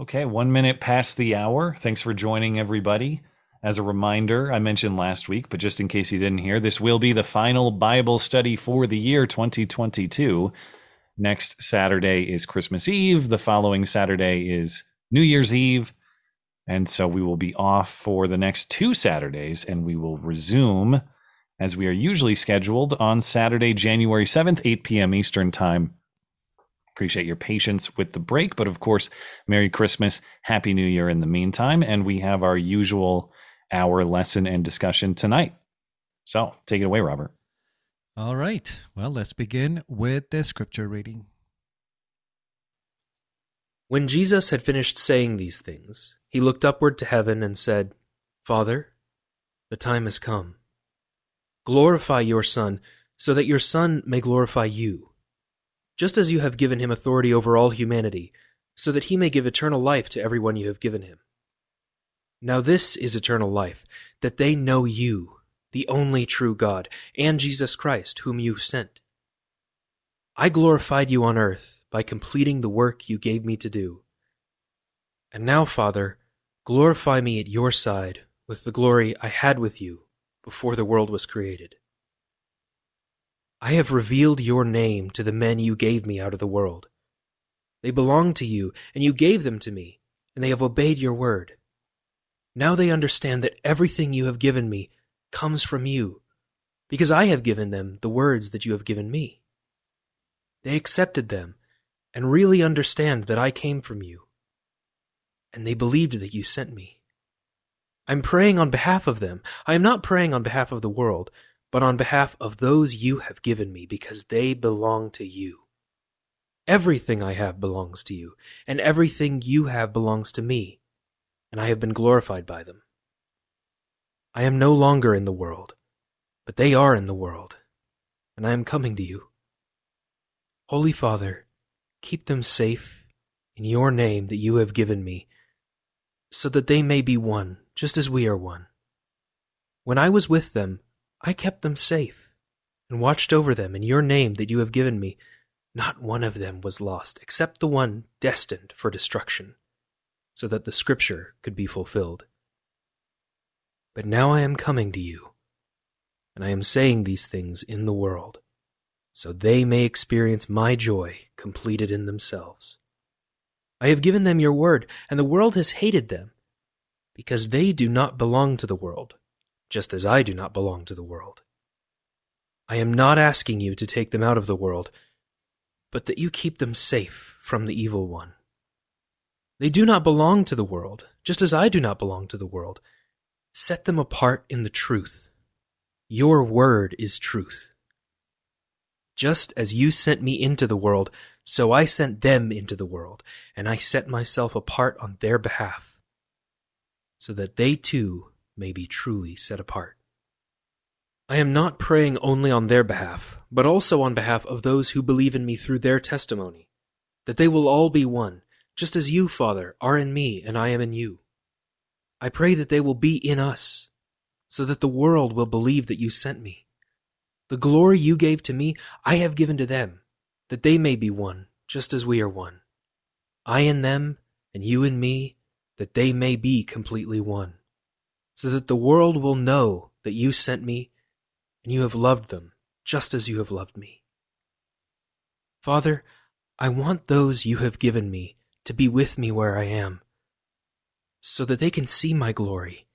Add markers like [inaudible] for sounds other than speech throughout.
Okay, one minute past the hour. Thanks for joining, everybody. As a reminder, I mentioned last week, but just in case you didn't hear, this will be the final Bible study for the year 2022. Next Saturday is Christmas Eve. The following Saturday is New Year's Eve. And so we will be off for the next two Saturdays and we will resume as we are usually scheduled on Saturday, January 7th, 8 p.m. Eastern Time. Appreciate your patience with the break, but of course, Merry Christmas, Happy New Year in the meantime. And we have our usual hour lesson and discussion tonight. So take it away, Robert. All right. Well, let's begin with the scripture reading. When Jesus had finished saying these things, he looked upward to heaven and said, Father, the time has come. Glorify your Son, so that your Son may glorify you, just as you have given him authority over all humanity, so that he may give eternal life to everyone you have given him. Now this is eternal life, that they know you, the only true God, and Jesus Christ, whom you sent. I glorified you on earth by completing the work you gave me to do. And now, Father, glorify me at your side with the glory I had with you before the world was created. I have revealed your name to the men you gave me out of the world. They belong to you, and you gave them to me, and they have obeyed your word. Now they understand that everything you have given me comes from you, because I have given them the words that you have given me. They accepted them and really understand that I came from you, and they believed that you sent me. I'm praying on behalf of them. I am not praying on behalf of the world, but on behalf of those you have given me, because they belong to you. Everything I have belongs to you, and everything you have belongs to me, and I have been glorified by them. I am no longer in the world, but they are in the world, and I am coming to you. Holy Father, keep them safe in your name that you have given me, so that they may be one, just as we are one. When I was with them, I kept them safe and watched over them in your name that you have given me. Not one of them was lost, except the one destined for destruction, so that the scripture could be fulfilled. But now I am coming to you, and I am saying these things in the world, so they may experience my joy completed in themselves. I have given them your word, and the world has hated them, because they do not belong to the world, just as I do not belong to the world. I am not asking you to take them out of the world, but that you keep them safe from the evil one. They do not belong to the world, just as I do not belong to the world. Set them apart in the truth. Your word is truth. Just as you sent me into the world, so I sent them into the world, and I set myself apart on their behalf, so that they too may be truly set apart. I am not praying only on their behalf, but also on behalf of those who believe in me through their testimony, that they will all be one, just as you, Father, are in me and I am in you. I pray that they will be in us, so that the world will believe that you sent me. The glory you gave to me, I have given to them, that they may be one, just as we are one. I in them, and you in me, that they may be completely one, so that the world will know that you sent me, and you have loved them, just as you have loved me. Father, I want those you have given me to be with me where I am so that they can see my glory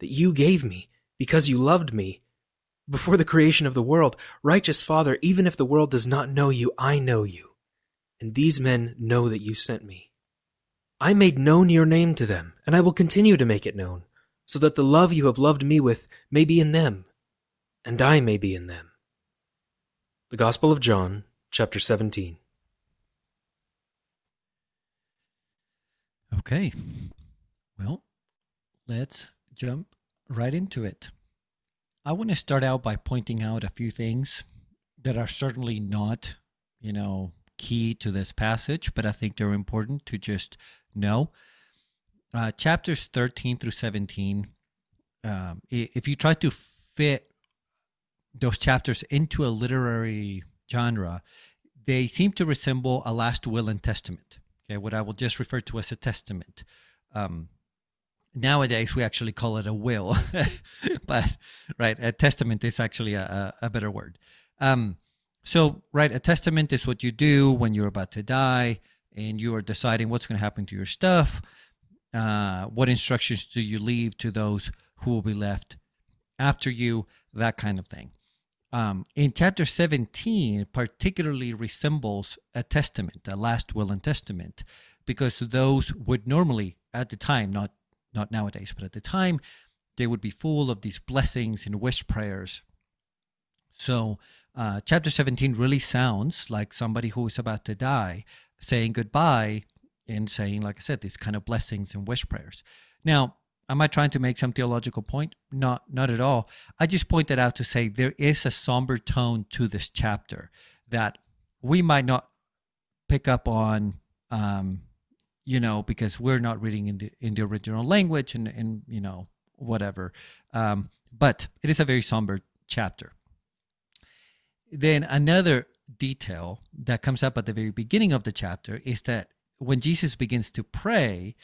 that you gave me because you loved me. Before the creation of the world, righteous Father, even if the world does not know you, I know you, and these men know that you sent me. I made known your name to them, and I will continue to make it known, so that the love you have loved me with may be in them, and I may be in them. The Gospel of John, chapter 17. Okay. Well, let's jump right into it. I want to start out by pointing out a few things that are certainly not, you know, key to this passage, but I think they're important to just know. Uh, chapters 13 through 17, um, if you try to fit those chapters into a literary genre, they seem to resemble a last will and testament. Okay, what I will just refer to as a testament. Um, nowadays we actually call it a will, [laughs] but right, a testament is actually a, a, better word. Um, so, right, a testament is what you do when you're about to die and you are deciding what's going to happen to your stuff. Uh, what instructions do you leave to those who will be left after you? That kind of thing. Um, in chapter 17, particularly resembles a testament, a last will and testament, because those would normally, at the time, not not nowadays, but at the time, they would be full of these blessings and wish prayers. So, uh, chapter 17 really sounds like somebody who is about to die saying goodbye and saying, like I said, these kind of blessings and wish prayers. Now, am I trying to make some theological point? Not, not at all. I just pointed out to say there is a somber tone to this chapter that we might not pick up on um, you know, because we're not reading in the in the original language and and you know whatever. Um, but it is a very somber chapter. Then another detail that comes up at the very beginning of the chapter is that when Jesus begins to pray,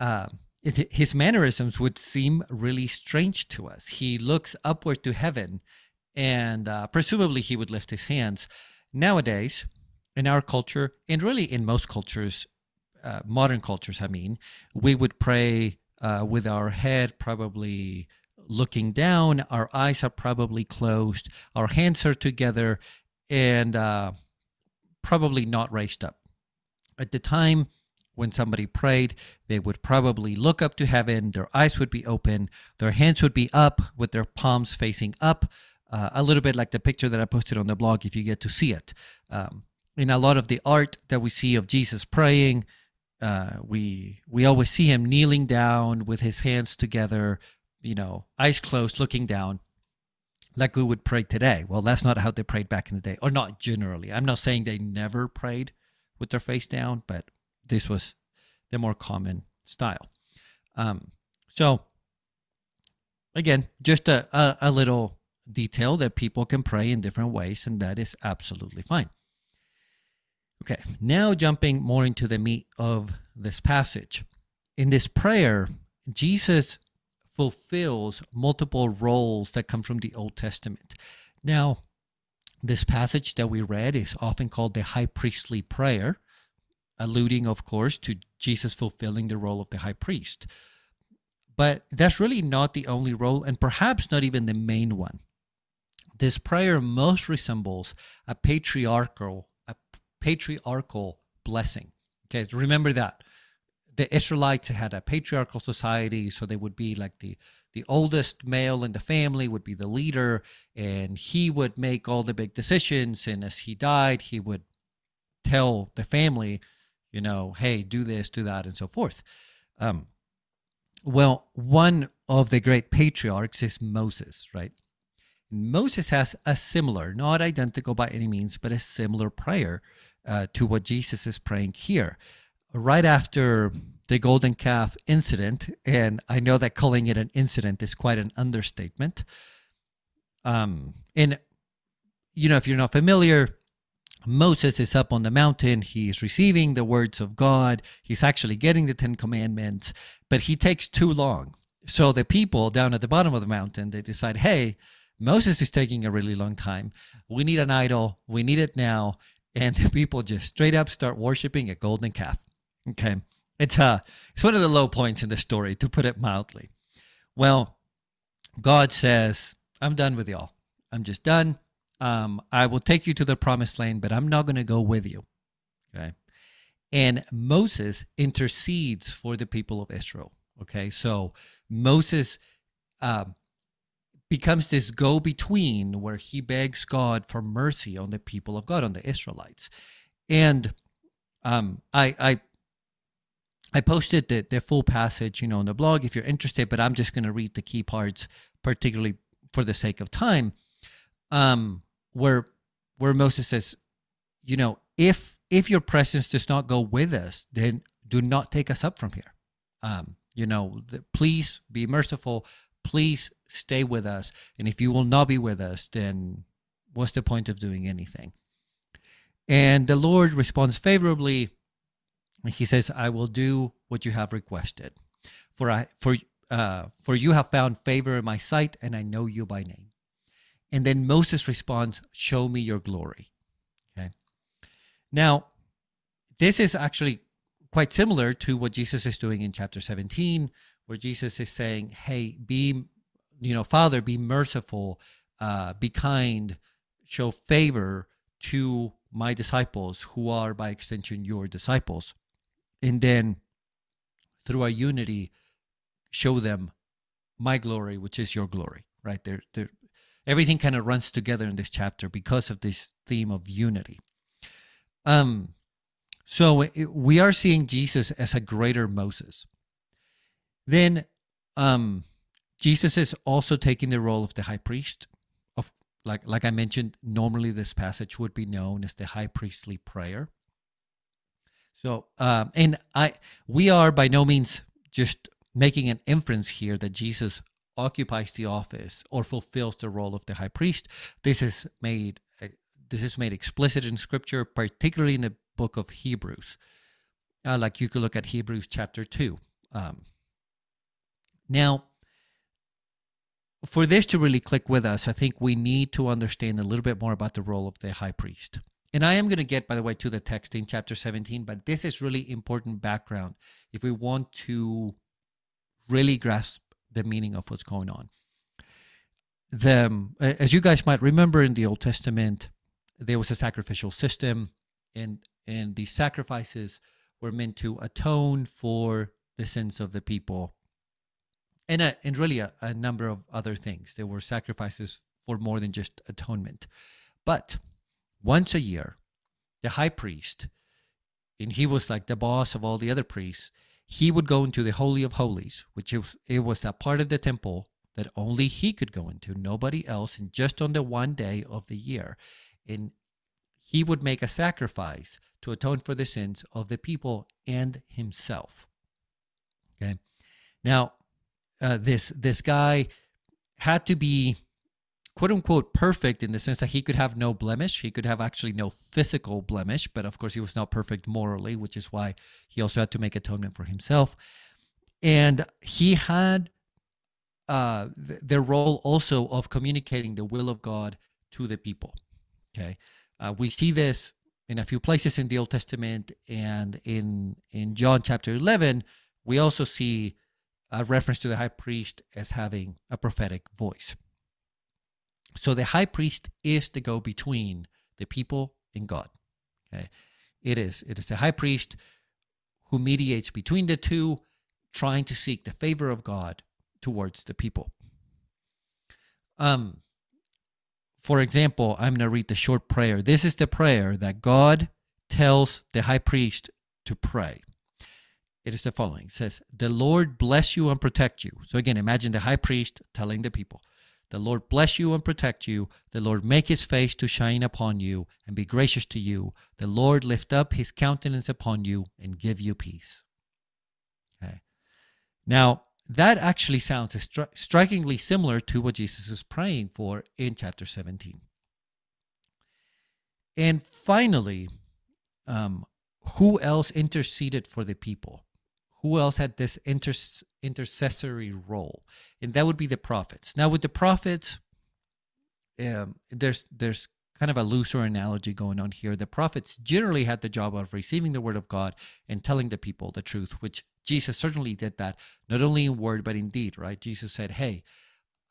uh, his mannerisms would seem really strange to us. He looks upward to heaven, and uh, presumably he would lift his hands. Nowadays, in our culture, and really in most cultures, uh, modern cultures, I mean, we would pray uh, with our head probably looking down, our eyes are probably closed, our hands are together, and uh, probably not raised up. At the time when somebody prayed, they would probably look up to heaven, their eyes would be open, their hands would be up with their palms facing up, uh, a little bit like the picture that I posted on the blog if you get to see it. Um, in a lot of the art that we see of Jesus praying, uh, we we always see him kneeling down with his hands together, you know, eyes closed, looking down, like we would pray today. Well, that's not how they prayed back in the day, or not generally. I'm not saying they never prayed with their face down, but this was the more common style. Um, so, again, just a, a, a little detail that people can pray in different ways, and that is absolutely fine. Okay, now jumping more into the meat of this passage. In this prayer, Jesus fulfills multiple roles that come from the Old Testament. Now, this passage that we read is often called the high priestly prayer, alluding, of course, to Jesus fulfilling the role of the high priest. But that's really not the only role, and perhaps not even the main one. This prayer most resembles a patriarchal a patriarchal blessing. Okay, remember that the Israelites had a patriarchal society, so they would be like the the oldest male in the family would be the leader, and he would make all the big decisions. And as he died, he would tell the family, you know, hey, do this, do that, and so forth. Um, well, one of the great patriarchs is Moses, right? Moses has a similar, not identical by any means, but a similar prayer uh, to what Jesus is praying here. Right after the golden calf incident, and I know that calling it an incident is quite an understatement. Um, and, you know, if you're not familiar, Moses is up on the mountain. He's receiving the words of God. He's actually getting the Ten Commandments, but he takes too long. So the people down at the bottom of the mountain, they decide, hey, Moses is taking a really long time. We need an idol. We need it now and the people just straight up start worshiping a golden calf. Okay. It's uh it's one of the low points in the story, to put it mildly. Well, God says, I'm done with y'all. I'm just done. Um, I will take you to the promised land, but I'm not gonna go with you. Okay. And Moses intercedes for the people of Israel. Okay. So Moses um becomes this go between where he begs God for mercy on the people of God, on the Israelites. And um, I, I, I posted the, the full passage, you know, on the blog if you're interested, but I'm just going to read the key parts, particularly for the sake of time, um, where where Moses says, you know, if if your presence does not go with us, then do not take us up from here. Um, you know, the, please be merciful please stay with us. And if you will not be with us, then what's the point of doing anything? And the Lord responds favorably he says, "I will do what you have requested, for I for uh, for you have found favor in my sight, and I know you by name." And then Moses responds, "Show me your glory." Okay. Now, this is actually quite similar to what Jesus is doing in chapter 17, where Jesus is saying, "Hey, be, you know, Father, be merciful, uh, be kind, show favor to my disciples, who are by extension your disciples." And then through our unity show them my glory which is your glory right? There there everything kind of runs together in this chapter because of this theme of unity. Um so we are seeing jesus as a greater moses. Then um jesus is also taking the role of the high priest of like like i mentioned normally this passage would be known as the high priestly prayer so, um, and I, we are by no means just making an inference here that Jesus occupies the office or fulfills the role of the high priest. This is made uh, this is made explicit in Scripture, particularly in the book of Hebrews. Uh, like you could look at Hebrews chapter two. Um, now, for this to really click with us, I think we need to understand a little bit more about the role of the high priest. And I am going to get, by the way, to the text in chapter 17, but this is really important background if we want to really grasp the meaning of what's going on. The, as you guys might remember in the Old Testament, there was a sacrificial system, and and these sacrifices were meant to atone for the sins of the people, and a, and really a, a number of other things. There were sacrifices for more than just atonement, but once a year, the high priest, and he was like the boss of all the other priests, he would go into the Holy of Holies, which was, it was a part of the temple that only he could go into, nobody else, and just on the one day of the year. And he would make a sacrifice to atone for the sins of the people and himself. Okay. Now, uh, this this guy had to be quote unquote perfect in the sense that he could have no blemish. He could have actually no physical blemish, but of course he was not perfect morally, which is why he also had to make atonement for himself. And he had uh, th- the role also of communicating the will of God to the people. Okay, uh, we see this in a few places in the Old Testament, and in in John chapter eleven, we also see a reference to the high priest as having a prophetic voice. So the high priest is the go between the people and God. Okay. It is it is the high priest who mediates between the two, trying to seek the favor of God towards the people. Um for example, I'm going to read the short prayer. This is the prayer that God tells the high priest to pray. It is the following. It says, "The Lord bless you and protect you." So again, imagine the high priest telling the people, the Lord bless you and protect you. The Lord make his face to shine upon you and be gracious to you. The Lord lift up his countenance upon you and give you peace. Okay. Now, that actually sounds stri- strikingly similar to what Jesus is praying for in chapter 17. And finally, um, who else interceded for the people? Who else had this inter- intercessory role? And that would be the prophets. Now, with the prophets, um, there's there's kind of a looser analogy going on here. The prophets generally had the job of receiving the word of God and telling the people the truth, which Jesus certainly did that, not only in word but in deed. Right? Jesus said, "Hey,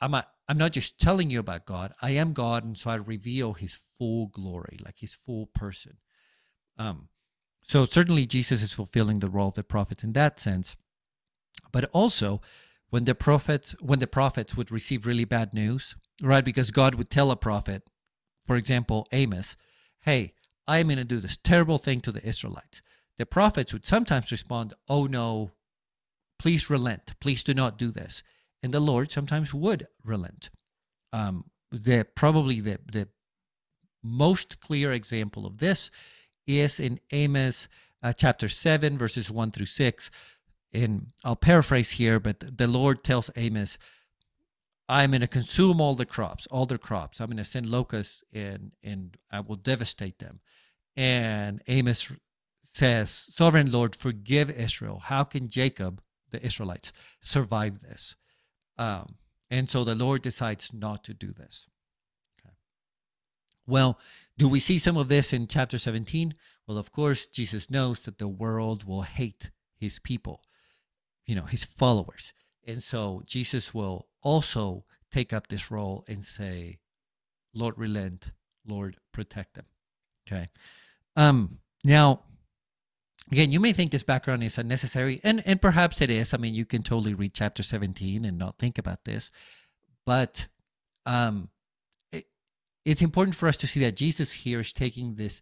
I'm a, I'm not just telling you about God. I am God, and so I reveal His full glory, like His full person." Um, so certainly Jesus is fulfilling the role of the prophets in that sense. But also when the prophets when the prophets would receive really bad news, right? Because God would tell a prophet, for example, Amos, hey, I'm going to do this terrible thing to the Israelites. The prophets would sometimes respond, oh no, please relent. Please do not do this. And the Lord sometimes would relent. Um, the probably the the most clear example of this is in Amos uh, chapter 7, verses 1 through 6. And I'll paraphrase here, but the Lord tells Amos, I'm going to consume all the crops, all their crops. I'm going to send locusts and, and I will devastate them. And Amos says, Sovereign Lord, forgive Israel. How can Jacob, the Israelites, survive this? Um, and so the Lord decides not to do this. Well, do we see some of this in chapter 17? Well, of course, Jesus knows that the world will hate his people, you know, his followers. And so Jesus will also take up this role and say, Lord, relent, Lord, protect them. Okay. Um, now, again, you may think this background is unnecessary, and, and perhaps it is. I mean, you can totally read chapter 17 and not think about this. But um, it's important for us to see that Jesus here is taking this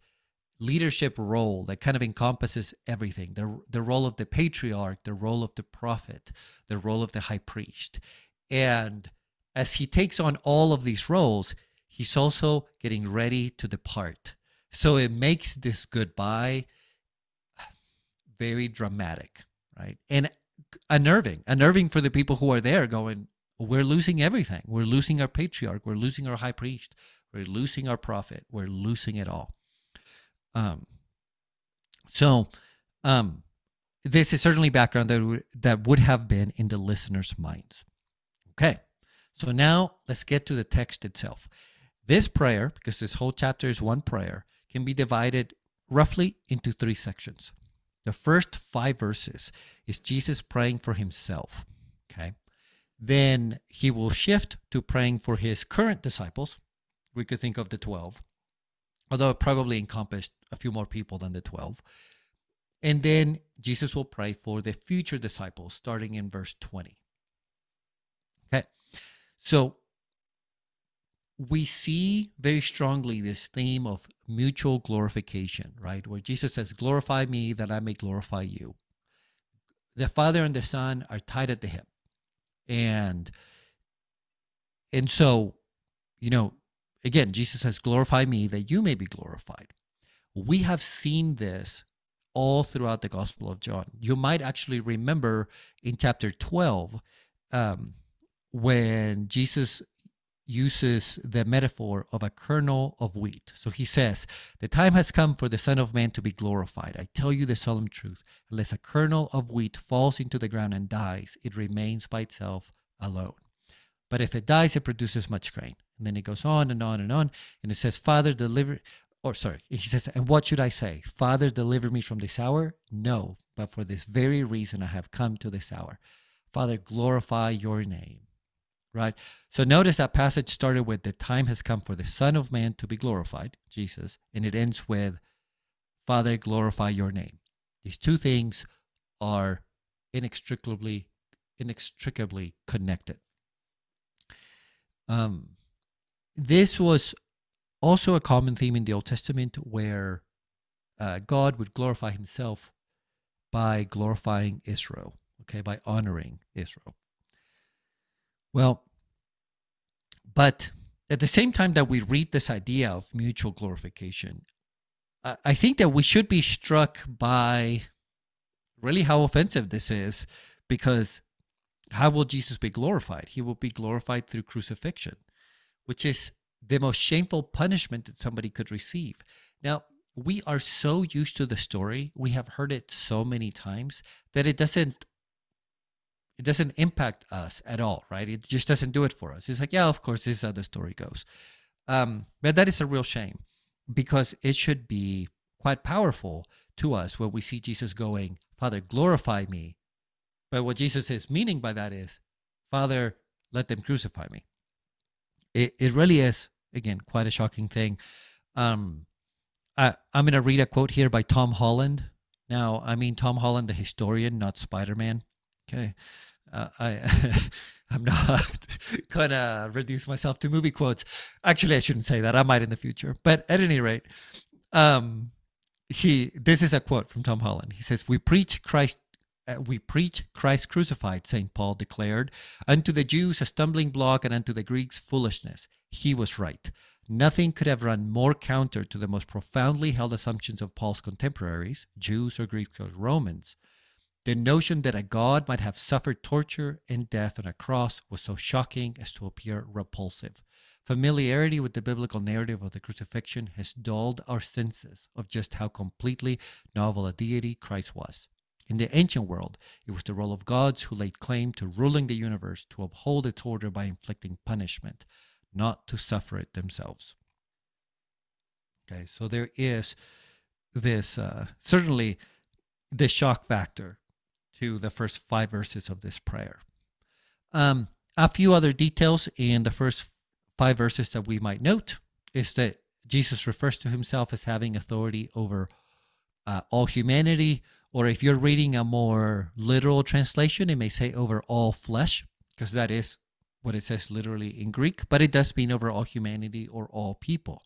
leadership role that kind of encompasses everything the, the role of the patriarch, the role of the prophet, the role of the high priest. And as he takes on all of these roles, he's also getting ready to depart. So it makes this goodbye very dramatic, right? And unnerving, unnerving for the people who are there going, we're losing everything. We're losing our patriarch. We're losing our high priest. We're losing our prophet. We're losing it all. Um, so, um, this is certainly background that, w- that would have been in the listener's minds. Okay, so now let's get to the text itself. This prayer, because this whole chapter is one prayer, can be divided roughly into three sections. The first five verses is Jesus praying for himself. Okay. Then he will shift to praying for his current disciples. We could think of the 12, although it probably encompassed a few more people than the 12. And then Jesus will pray for the future disciples, starting in verse 20. Okay. So we see very strongly this theme of mutual glorification, right? Where Jesus says, Glorify me that I may glorify you. The Father and the Son are tied at the hip. And and so, you know, again, Jesus says, Glorify me that you may be glorified. We have seen this all throughout the Gospel of John. You might actually remember in chapter 12 um, when Jesus uses the metaphor of a kernel of wheat. So he says, The time has come for the Son of Man to be glorified. I tell you the solemn truth. Unless a kernel of wheat falls into the ground and dies, it remains by itself alone. But if it dies, it produces much grain. And then it goes on and on and on. And it says, Father, deliver, or sorry, he says, And what should I say? Father, deliver me from this hour? No, but for this very reason I have come to this hour. Father, glorify your name right? So notice that passage started with the time has come for the Son of Man to be glorified, Jesus, and it ends with Father, glorify your name. These two things are inextricably inextricably connected. Um, this was also a common theme in the Old Testament where uh, God would glorify himself by glorifying Israel, okay, by honoring Israel. Well, but at the same time that we read this idea of mutual glorification, I think that we should be struck by really how offensive this is because how will Jesus be glorified? He will be glorified through crucifixion, which is the most shameful punishment that somebody could receive. Now, we are so used to the story, we have heard it so many times that it doesn't it doesn't impact us at all, right? It just doesn't do it for us. It's like, yeah, of course, this is how the story goes. Um, but that is a real shame because it should be quite powerful to us when we see Jesus going, Father, glorify me. But what Jesus is meaning by that is, Father, let them crucify me. It, it really is, again, quite a shocking thing. Um, I, I'm going to read a quote here by Tom Holland. Now, I mean Tom Holland, the historian, not Spider Man. Okay uh, I [laughs] I'm not [laughs] gonna reduce myself to movie quotes. Actually, I shouldn't say that. I might in the future. But at any rate, um, he this is a quote from Tom Holland. He says, "We preach Christ." Uh, we preach Christ crucified, St. Paul declared, unto the Jews a stumbling block and unto the Greeks foolishness. He was right. Nothing could have run more counter to the most profoundly held assumptions of Paul's contemporaries, Jews or Greeks or Romans. The notion that a God might have suffered torture and death on a cross was so shocking as to appear repulsive. Familiarity with the biblical narrative of the crucifixion has dulled our senses of just how completely novel a deity Christ was. In the ancient world, it was the role of gods who laid claim to ruling the universe to uphold its order by inflicting punishment, not to suffer it themselves. Okay, so there is this uh, certainly the shock factor to the first five verses of this prayer. Um, a few other details in the first five verses that we might note is that Jesus refers to himself as having authority over uh, all humanity, or if you're reading a more literal translation, it may say over all flesh, because that is what it says literally in Greek, but it does mean over all humanity or all people.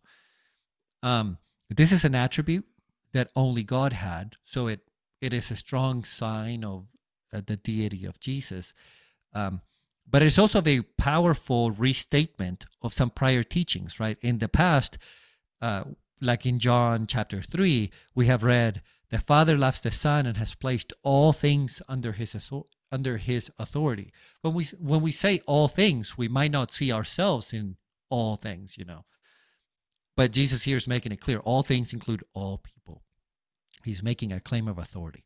Um, this is an attribute that only God had, so it it is a strong sign of uh, the deity of Jesus. Um, but it's also a very powerful restatement of some prior teachings, right? In the past, uh, like in John chapter 3, we have read, The Father loves the Son and has placed all things under his under his authority. When we when we say all things, we might not see ourselves in all things, you know. But Jesus here is making it clear all things include all people. He's making a claim of authority.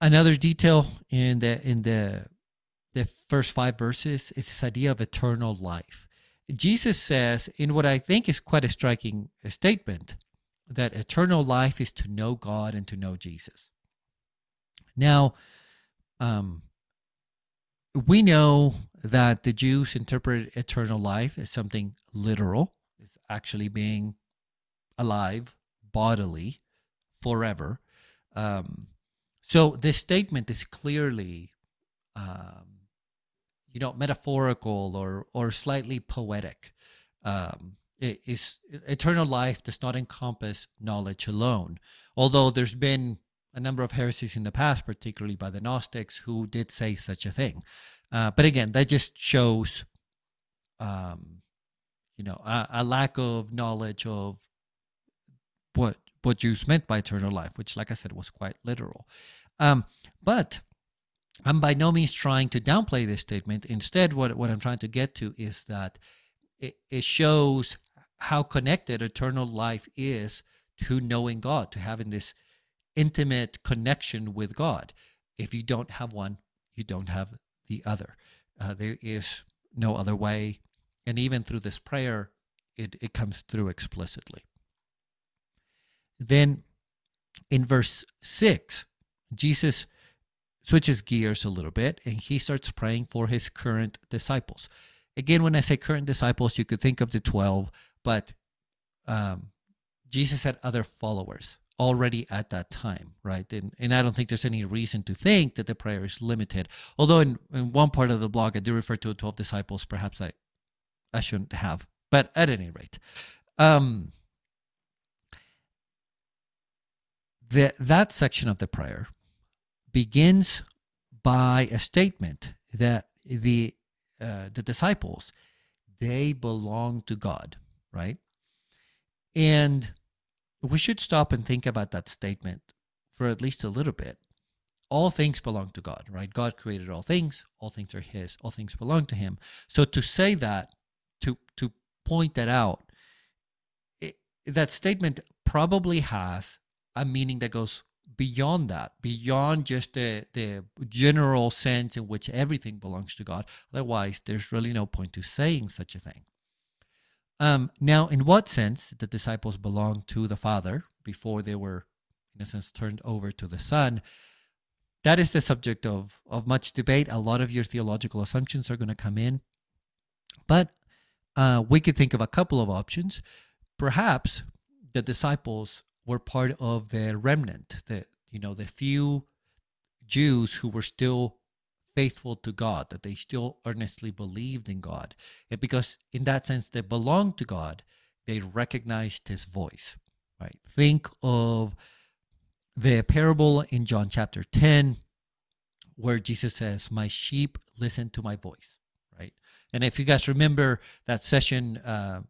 Another detail in the in the the first five verses is this idea of eternal life. Jesus says, in what I think is quite a striking statement, that eternal life is to know God and to know Jesus. Now, um, we know that the Jews interpret eternal life as something literal, it's actually being alive bodily forever. Um, so this statement is clearly, um, you know, metaphorical or or slightly poetic. Um, it is eternal life does not encompass knowledge alone. Although there's been a number of heresies in the past, particularly by the Gnostics, who did say such a thing. Uh, but again, that just shows, um, you know, a, a, lack of knowledge of what what Jews meant by eternal life, which, like I said, was quite literal. Um, but I'm by no means trying to downplay this statement. Instead, what, what I'm trying to get to is that it, it shows how connected eternal life is to knowing God, to having this intimate connection with God. If you don't have one, you don't have the other. Uh, there is no other way. And even through this prayer, it, it comes through explicitly. Then in verse 6, Jesus switches gears a little bit and he starts praying for his current disciples. Again, when I say current disciples, you could think of the 12, but um, Jesus had other followers already at that time, right? And, and I don't think there's any reason to think that the prayer is limited. Although in, in one part of the blog, I do refer to 12 disciples, perhaps I, I shouldn't have. But at any rate, um, the, that section of the prayer begins by a statement that the uh, the disciples they belong to God, right? And we should stop and think about that statement for at least a little bit. All things belong to God, right? God created all things, all things are his, all things belong to him. So to say that, to to point that out, it, that statement probably has a meaning that goes beyond that, beyond just the, the general sense in which everything belongs to God. Otherwise, there's really no point to saying such a thing. Um, now, in what sense the disciples belong to the Father before they were, in a sense, turned over to the Son? That is the subject of, of much debate. A lot of your theological assumptions are going to come in. But uh, we could think of a couple of options. Perhaps the disciples were part of the remnant, the you know the few Jews who were still faithful to God, that they still earnestly believed in God, and because in that sense they belonged to God, they recognized His voice. Right? Think of the parable in John chapter ten, where Jesus says, "My sheep listen to my voice." Right? And if you guys remember that session uh,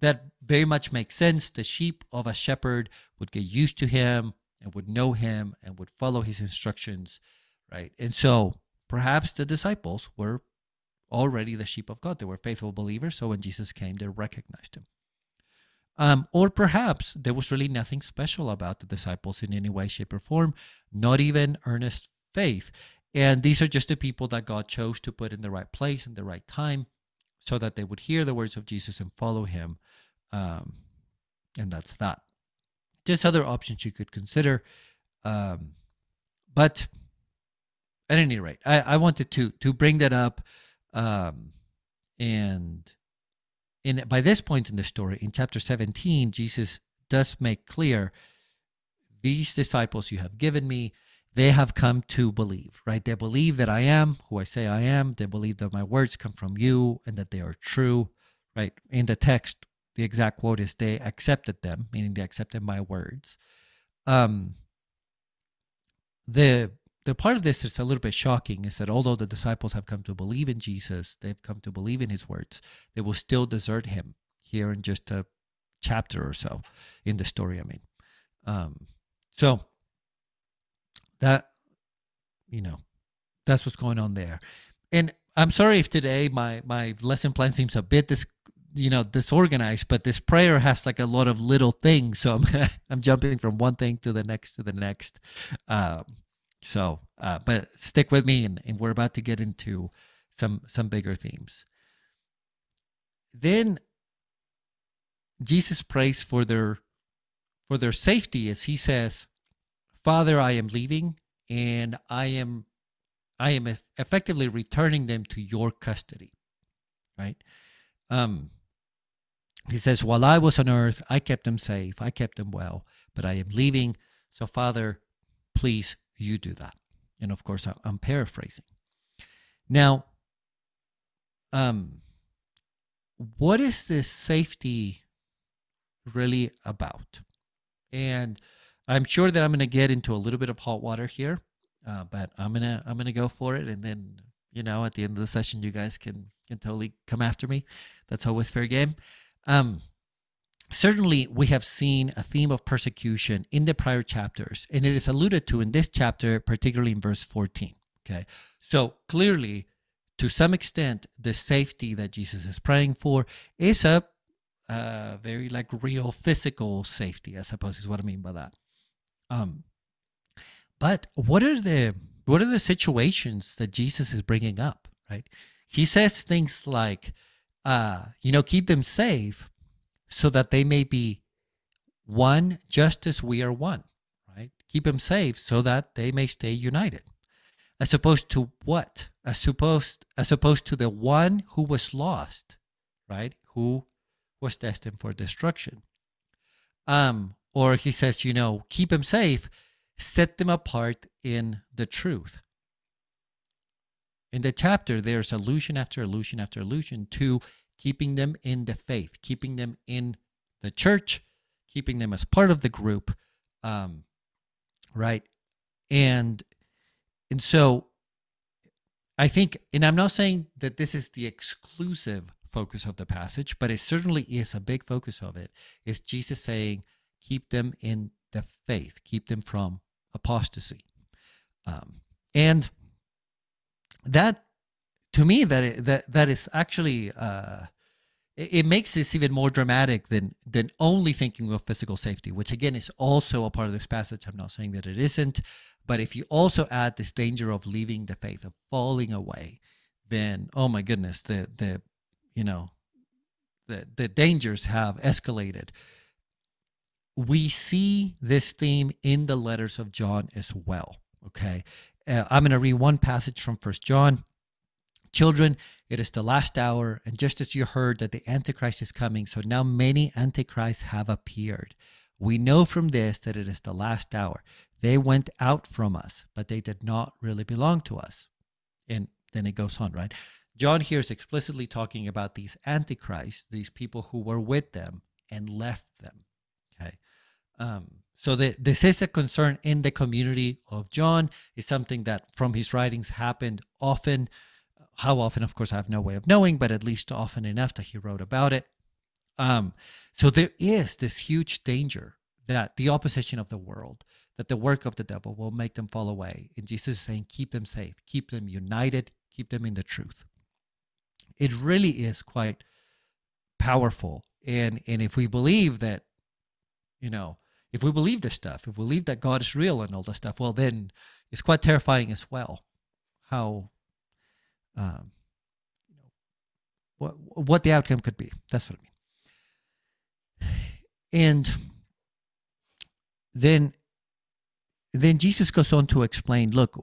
that very much makes sense. The sheep of a shepherd would get used to him and would know him and would follow his instructions, right? And so perhaps the disciples were already the sheep of God. They were faithful believers. So when Jesus came, they recognized him. Um, or perhaps there was really nothing special about the disciples in any way, shape, or form, not even earnest faith. And these are just the people that God chose to put in the right place in the right time so that they would hear the words of Jesus and follow him. Um, and that's that. Just other options you could consider. Um, but at any rate, I, I wanted to to bring that up. Um, and in by this point in the story, in chapter 17, Jesus does make clear these disciples you have given me, they have come to believe, right? They believe that I am who I say I am. They believe that my words come from you and that they are true, right? In the text, the exact quote is they accepted them, meaning they accepted my words. Um, the the part of this is a little bit shocking is that although the disciples have come to believe in Jesus, they've come to believe in his words, they will still desert him here in just a chapter or so in the story. I mean, um, so that, you know, that's what's going on there. And I'm sorry if today my my lesson plan seems a bit dis, you know disorganized, but this prayer has like a lot of little things, so I'm [laughs] I'm jumping from one thing to the next to the next. Um, so, uh, but stick with me, and, and we're about to get into some some bigger themes. Then Jesus prays for their for their safety as he says, "Father, I am leaving, and I am I am effectively returning them to your custody." Right? Um, he says, "While I was on earth, I kept them safe, I kept them well, but I am leaving. So, Father, please you do that. And of course, I'm paraphrasing. Now, um, what is this safety really about? And I'm sure that I'm going to get into a little bit of hot water here, uh, but I'm gonna I'm gonna go for it, and then you know at the end of the session, you guys can can totally come after me. That's always fair game. Um, certainly we have seen a theme of persecution in the prior chapters and it is alluded to in this chapter particularly in verse 14 okay? So clearly to some extent the safety that jesus is praying for is a uh, very like real physical safety i suppose is what i mean by that. Um but what are the what are the situations that jesus is bringing up right? He says things like uh you know keep them safe so that they may be one just as we are one, right? Keep them safe so that they may stay united. As opposed to what? As opposed as opposed to the one who was lost, right? Who was destined for destruction. Um, or he says, you know, keep them safe, set them apart in the truth. In the chapter, there's allusion after allusion after allusion to keeping them in the faith, keeping them in the church, keeping them as part of the group, um, right? And and so I think, and I'm not saying that this is the exclusive focus of the passage, but it certainly is a big focus of it. Is Jesus saying, keep them in the faith, keep them from apostasy, um, and that to me that that that is actually uh, it, it, makes this even more dramatic than than only thinking of physical safety, which again is also a part of this passage. I'm not saying that it isn't, but if you also add this danger of leaving the faith, of falling away, then oh my goodness, the the you know the the dangers have escalated. We see this theme in the letters of John as well. Okay, uh, I'm going to read one passage from First John Children, it is the last hour, and just as you heard that the Antichrist is coming, so now many Antichrists have appeared. We know from this that it is the last hour. They went out from us, but they did not really belong to us. And then it goes on, right? John here is explicitly talking about these antichrists, these people who were with them and left them. Okay. Um, so the, this is a concern in the community of John. It's something that from his writings happened often. How often, of course, I have no way of knowing, but at least often enough that he wrote about it. Um, so there is this huge danger that the opposition of the world, that the work of the devil will make them fall away. And Jesus is saying, keep them safe, keep them united, keep them in the truth. it really is quite powerful. And and if we believe that, you know, if we believe this stuff, if we believe that God is real and all this stuff, well, then it's quite terrifying as well. How, um, what what the outcome could be. That's what I mean. And then then Jesus goes on to explain look,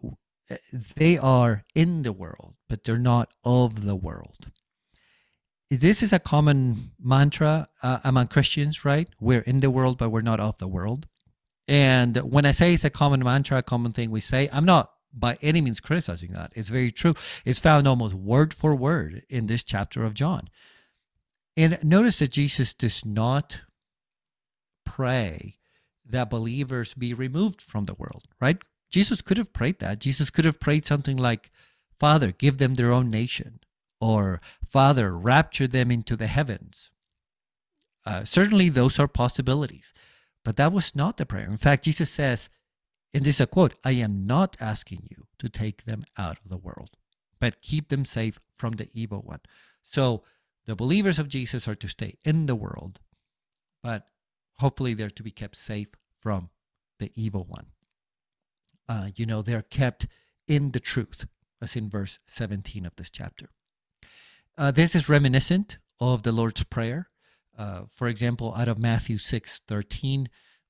they are in the world, but they're not of the world. This is a common mantra uh, among Christians, right? We're in the world, but we're not of the world. And when I say it's a common mantra, a common thing we say, I'm not by any means criticizing that. It's very true. It's found almost word for word in this chapter of John. And notice that Jesus does not pray that believers be removed from the world, right? Jesus could have prayed that. Jesus could have prayed something like, Father, give them their own nation, or Father, rapture them into the heavens. Uh, certainly, those are possibilities, but that was not the prayer. In fact, Jesus says, and this is a quote, I am not asking you to take them out of the world, but keep them safe from the evil one. So, the believers of Jesus are to stay in the world, but hopefully they're to be kept safe from the evil one. Uh, you know, they're kept in the truth, as in verse 17 of this chapter. Uh, this is reminiscent of the Lord's Prayer. Uh, for example, out of Matthew 6 13,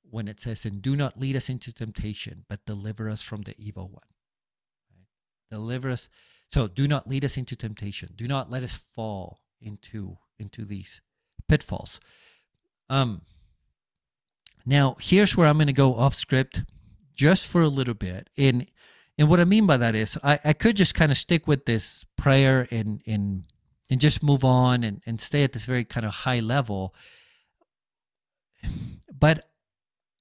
when it says, And do not lead us into temptation, but deliver us from the evil one. Right? Deliver us. So do not lead us into temptation. Do not let us fall into into these pitfalls. Um, now, here's where I'm going to go off script just for a little bit. And and what I mean by that is I, I could just kind of stick with this prayer and and and just move on and, and stay at this very kind of high level. But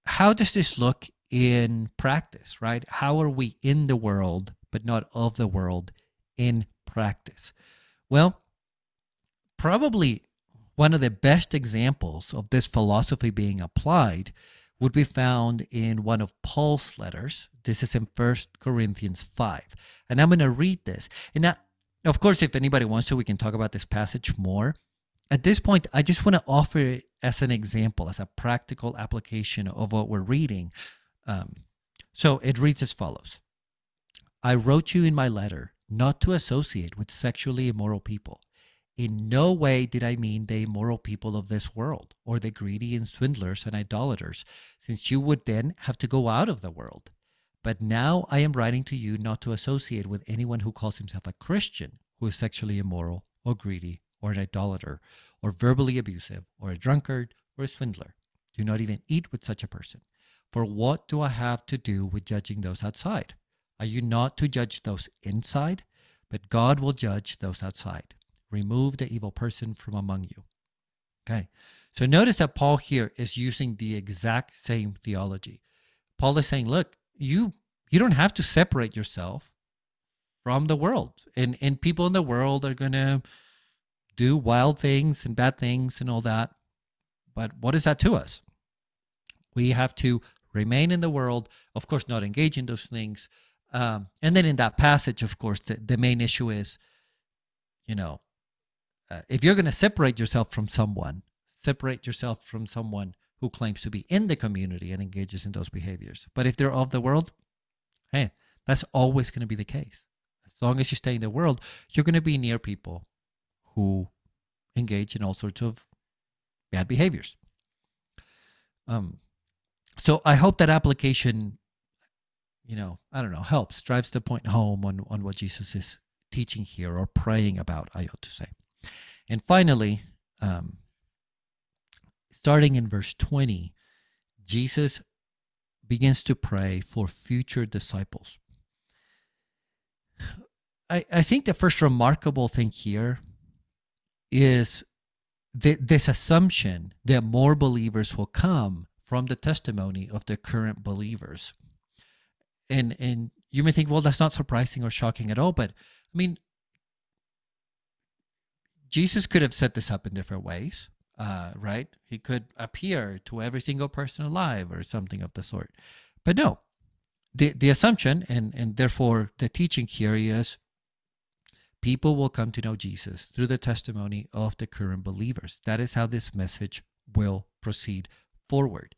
how does this look in practice, right? How are we in the world, but not of the world in practice? Well, probably one of the best examples of this philosophy being applied would be found in one of Paul's letters. This is in First Corinthians 5. And I'm going to read this. And now, of course, if anybody wants to, we can talk about this passage more. At this point, I just want to offer it as an example, as a practical application of what we're reading. Um, so it reads as follows I wrote you in my letter not to associate with sexually immoral people in no way did I mean the immoral people of this world, or the greedy and swindlers and idolaters, since you would then have to go out of the world. But now I am writing to you not to associate with anyone who calls himself a Christian who is sexually immoral, or greedy, or an idolater, or verbally abusive, or a drunkard, or a swindler. Do not even eat with such a person. For what do I have to do with judging those outside? Are you not to judge those inside? But God will judge those outside. Remove the evil person from among you. Okay. So notice that Paul here is using the exact same theology. Paul is saying, look, you you don't have to separate yourself from the world. And and people in the world are gonna do wild things and bad things and all that. But what is that to us? We have to remain in the world, of course, not engage in those things. Um, and then in that passage, of course, the, the main issue is, you know, uh, if you're going to separate yourself from someone, separate yourself from someone who claims to be in the community and engages in those behaviors. But if they're of the world, hey, that's always going to be the case. As long as you stay in the world, you're going to be near people who engage in all sorts of bad behaviors. Um, so I hope that application, you know, I don't know, helps, drives the point home on, on what Jesus is teaching here or praying about, I ought to say. And finally, um, starting in verse 20, Jesus begins to pray for future disciples. I, I think the first remarkable thing here is th- this assumption that more believers will come from the testimony of the current believers. And and you may think, well, that's not surprising or shocking at all, but I mean, Jesus could have set this up in different ways, uh, right? He could appear to every single person alive or something of the sort. But no, the, the assumption and, and therefore the teaching here is people will come to know Jesus through the testimony of the current believers. That is how this message will proceed forward.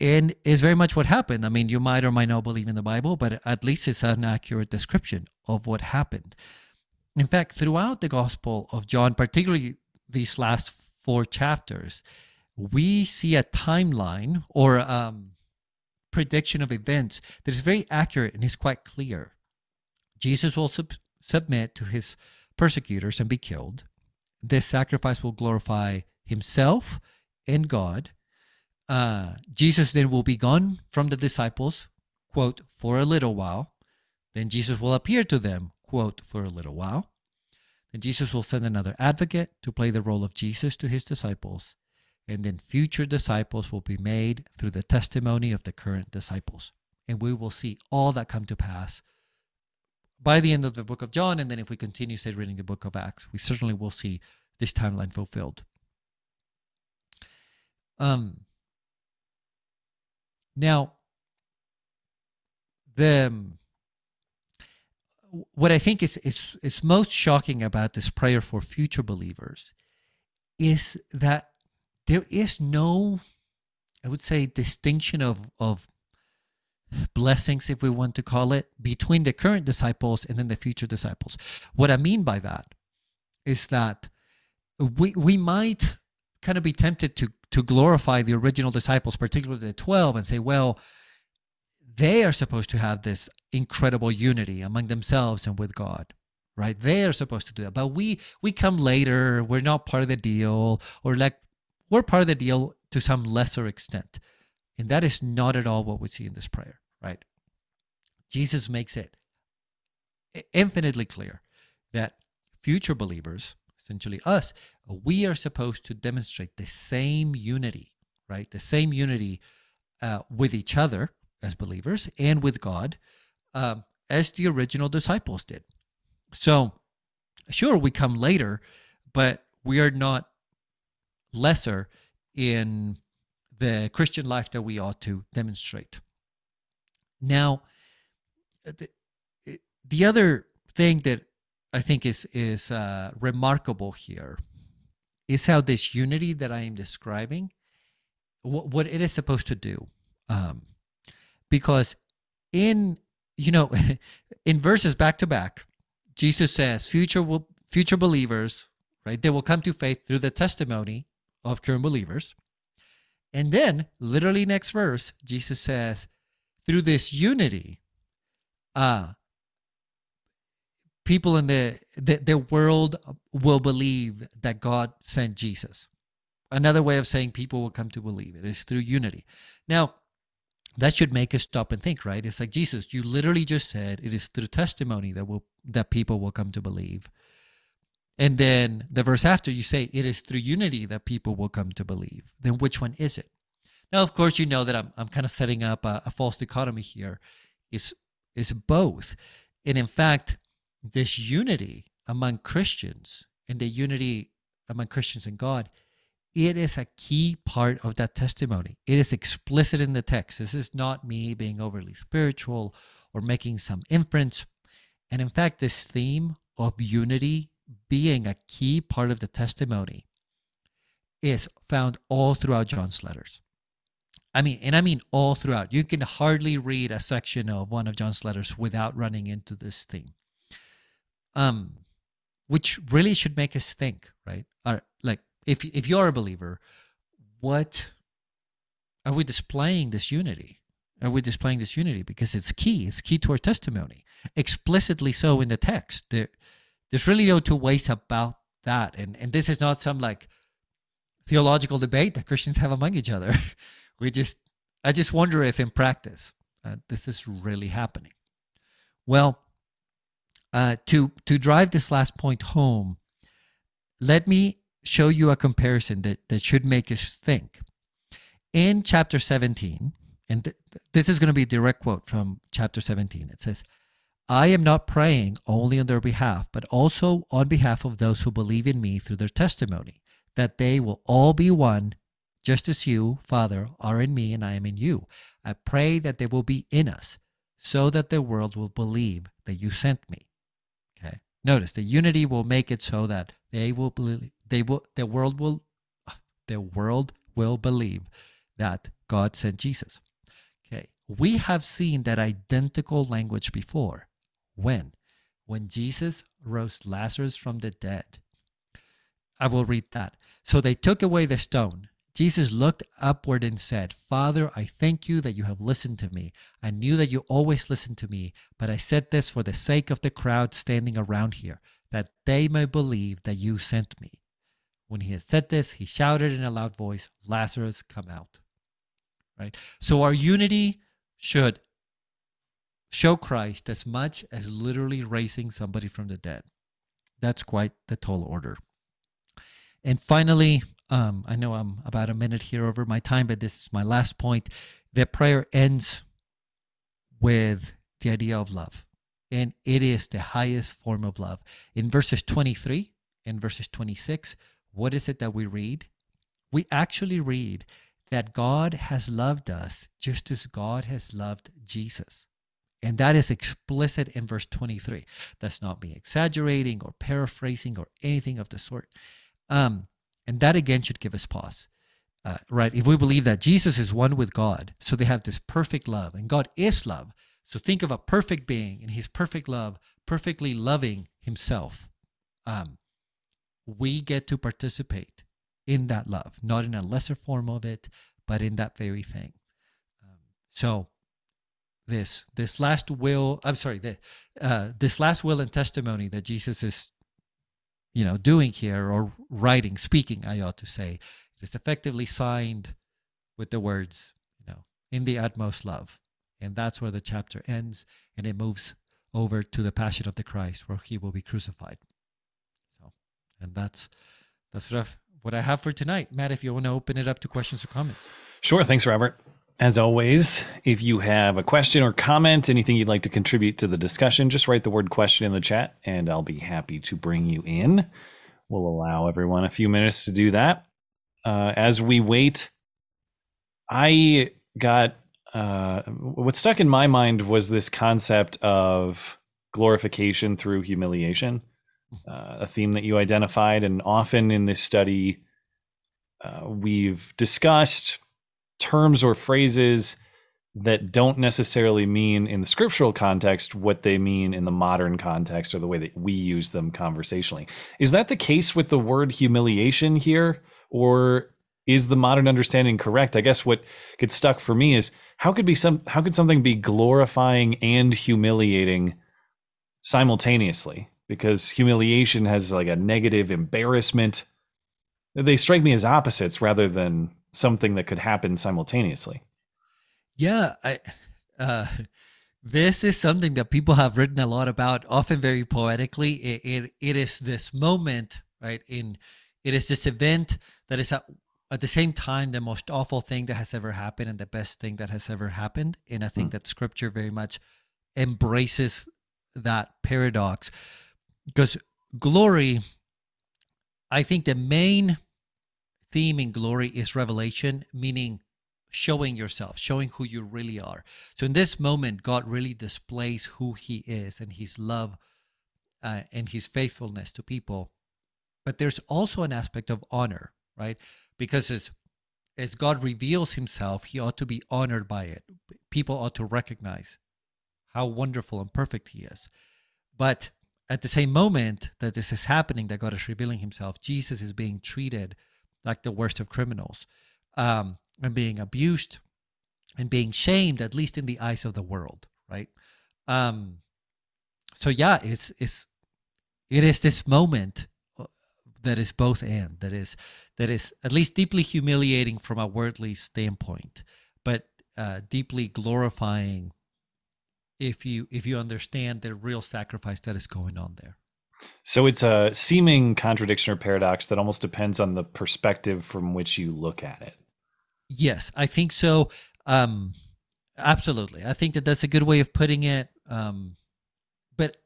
And is very much what happened. I mean, you might or might not believe in the Bible, but at least it's an accurate description of what happened. In fact, throughout the Gospel of John, particularly these last four chapters, we see a timeline or um, prediction of events that is very accurate and is quite clear. Jesus will sub- submit to his persecutors and be killed. This sacrifice will glorify himself and God. Uh, Jesus then will be gone from the disciples, quote, for a little while. Then Jesus will appear to them, quote, for a little while. Then Jesus will send another advocate to play the role of Jesus to his disciples. And then future disciples will be made through the testimony of the current disciples. And we will see all that come to pass by the end of the book of John. And then if we continue, say, reading the book of Acts, we certainly will see this timeline fulfilled. Um, now, the what I think is, is is most shocking about this prayer for future believers is that there is no, I would say, distinction of of blessings, if we want to call it, between the current disciples and then the future disciples. What I mean by that is that we we might kind of be tempted to to glorify the original disciples, particularly the 12, and say, well, they are supposed to have this incredible unity among themselves and with God. Right? They are supposed to do that. But we we come later, we're not part of the deal, or like we're part of the deal to some lesser extent. And that is not at all what we see in this prayer, right? Jesus makes it infinitely clear that future believers, essentially us, we are supposed to demonstrate the same unity, right? The same unity uh, with each other as believers and with God um, as the original disciples did. So, sure, we come later, but we are not lesser in the Christian life that we ought to demonstrate. Now, the, the other thing that I think is is uh, remarkable here is how this unity that I am describing, what, what it is supposed to do, um, because in you know [laughs] in verses back to back, Jesus says future will future believers right they will come to faith through the testimony of current believers. And then, literally next verse, Jesus says, through this unity, uh, people in the, the, the world will believe that God sent Jesus. Another way of saying people will come to believe it is through unity. Now, that should make us stop and think, right? It's like Jesus, you literally just said it is through testimony that will that people will come to believe. And then the verse after you say it is through unity that people will come to believe. Then which one is it? Now, of course, you know that I'm, I'm kind of setting up a, a false dichotomy here. Is both. And in fact, this unity among Christians and the unity among Christians and God, it is a key part of that testimony. It is explicit in the text. This is not me being overly spiritual or making some inference. And in fact, this theme of unity being a key part of the testimony is found all throughout John's letters. I mean, and I mean all throughout. You can hardly read a section of one of John's letters without running into this theme. Um, which really should make us think, right? Or like, if if you're a believer, what are we displaying this unity? Are we displaying this unity because it's key? It's key to our testimony, explicitly so in the text. There, there's really no two ways about that. And and this is not some like theological debate that Christians have among each other. [laughs] we just I just wonder if in practice uh, this is really happening. Well, uh, to to drive this last point home, let me show you a comparison that that should make us think. In chapter 17, and th- this is going to be a direct quote from chapter 17. It says, I am not praying only on their behalf, but also on behalf of those who believe in me through their testimony, that they will all be one, just as you, Father, are in me and I am in you. I pray that they will be in us, so that the world will believe that you sent me. Okay. Notice the unity will make it so that they will believe they will the world will the world will believe that God sent Jesus. Okay. We have seen that identical language before. When? When Jesus rose Lazarus from the dead. I will read that. So they took away the stone. Jesus looked upward and said, Father, I thank you that you have listened to me. I knew that you always listen to me, but I said this for the sake of the crowd standing around here, that they may believe that you sent me. When he had said this, he shouted in a loud voice, Lazarus, come out. Right? So our unity should show Christ as much as literally raising somebody from the dead. That's quite the tall order. And finally, um, I know I'm about a minute here over my time, but this is my last point. The prayer ends with the idea of love, and it is the highest form of love. In verses 23 and verses 26, what is it that we read? We actually read that God has loved us just as God has loved Jesus. And that is explicit in verse 23. That's not me exaggerating or paraphrasing or anything of the sort. Um, and that again should give us pause. Uh, right? If we believe that Jesus is one with God, so they have this perfect love, and God is love. So think of a perfect being in his perfect love, perfectly loving himself. Um, we get to participate in that love, not in a lesser form of it, but in that very thing. Um, so this this last will, I'm sorry, the, uh, this last will and testimony that Jesus is you know doing here or writing speaking i ought to say is effectively signed with the words you know in the utmost love and that's where the chapter ends and it moves over to the passion of the christ where he will be crucified and that's that's what, I've, what i have for tonight. Matt if you want to open it up to questions or comments. Sure. Thanks robert. As always, if you have a question or comment, anything you'd like to contribute to the discussion, just write the word question in the chat and I'll be happy to bring you in. We'll allow everyone a few minutes to do that. Uh, as we wait, I got uh, what stuck in my mind was this concept of glorification through humiliation, uh, a theme that you identified. And often in this study, uh, we've discussed terms or phrases that don't necessarily mean in the scriptural context what they mean in the modern context or the way that we use them conversationally. Is that the case with the word humiliation here? Or is the modern understanding correct? I guess what gets stuck for me is how could be some how could something be glorifying and humiliating simultaneously? Because humiliation has like a negative embarrassment. They strike me as opposites rather than something that could happen simultaneously. Yeah, I uh this is something that people have written a lot about, often very poetically. It it, it is this moment, right? In it is this event that is at, at the same time the most awful thing that has ever happened and the best thing that has ever happened. And I think mm. that scripture very much embraces that paradox because glory I think the main theme in glory is revelation, meaning showing yourself, showing who you really are. So in this moment, God really displays who He is and His love uh, and His faithfulness to people. But there's also an aspect of honor, right? Because as as God reveals Himself, He ought to be honored by it. People ought to recognize how wonderful and perfect He is. But at the same moment that this is happening, that God is revealing Himself, Jesus is being treated like the worst of criminals, um, and being abused and being shamed, at least in the eyes of the world, right? Um, so yeah, it's it's it is this moment uh, that is both and that is that is at least deeply humiliating from a worldly standpoint, but uh, deeply glorifying if you if you understand the real sacrifice that is going on there. So it's a seeming contradiction or paradox that almost depends on the perspective from which you look at it. Yes, I think so. Um, absolutely, I think that that's a good way of putting it. Um, but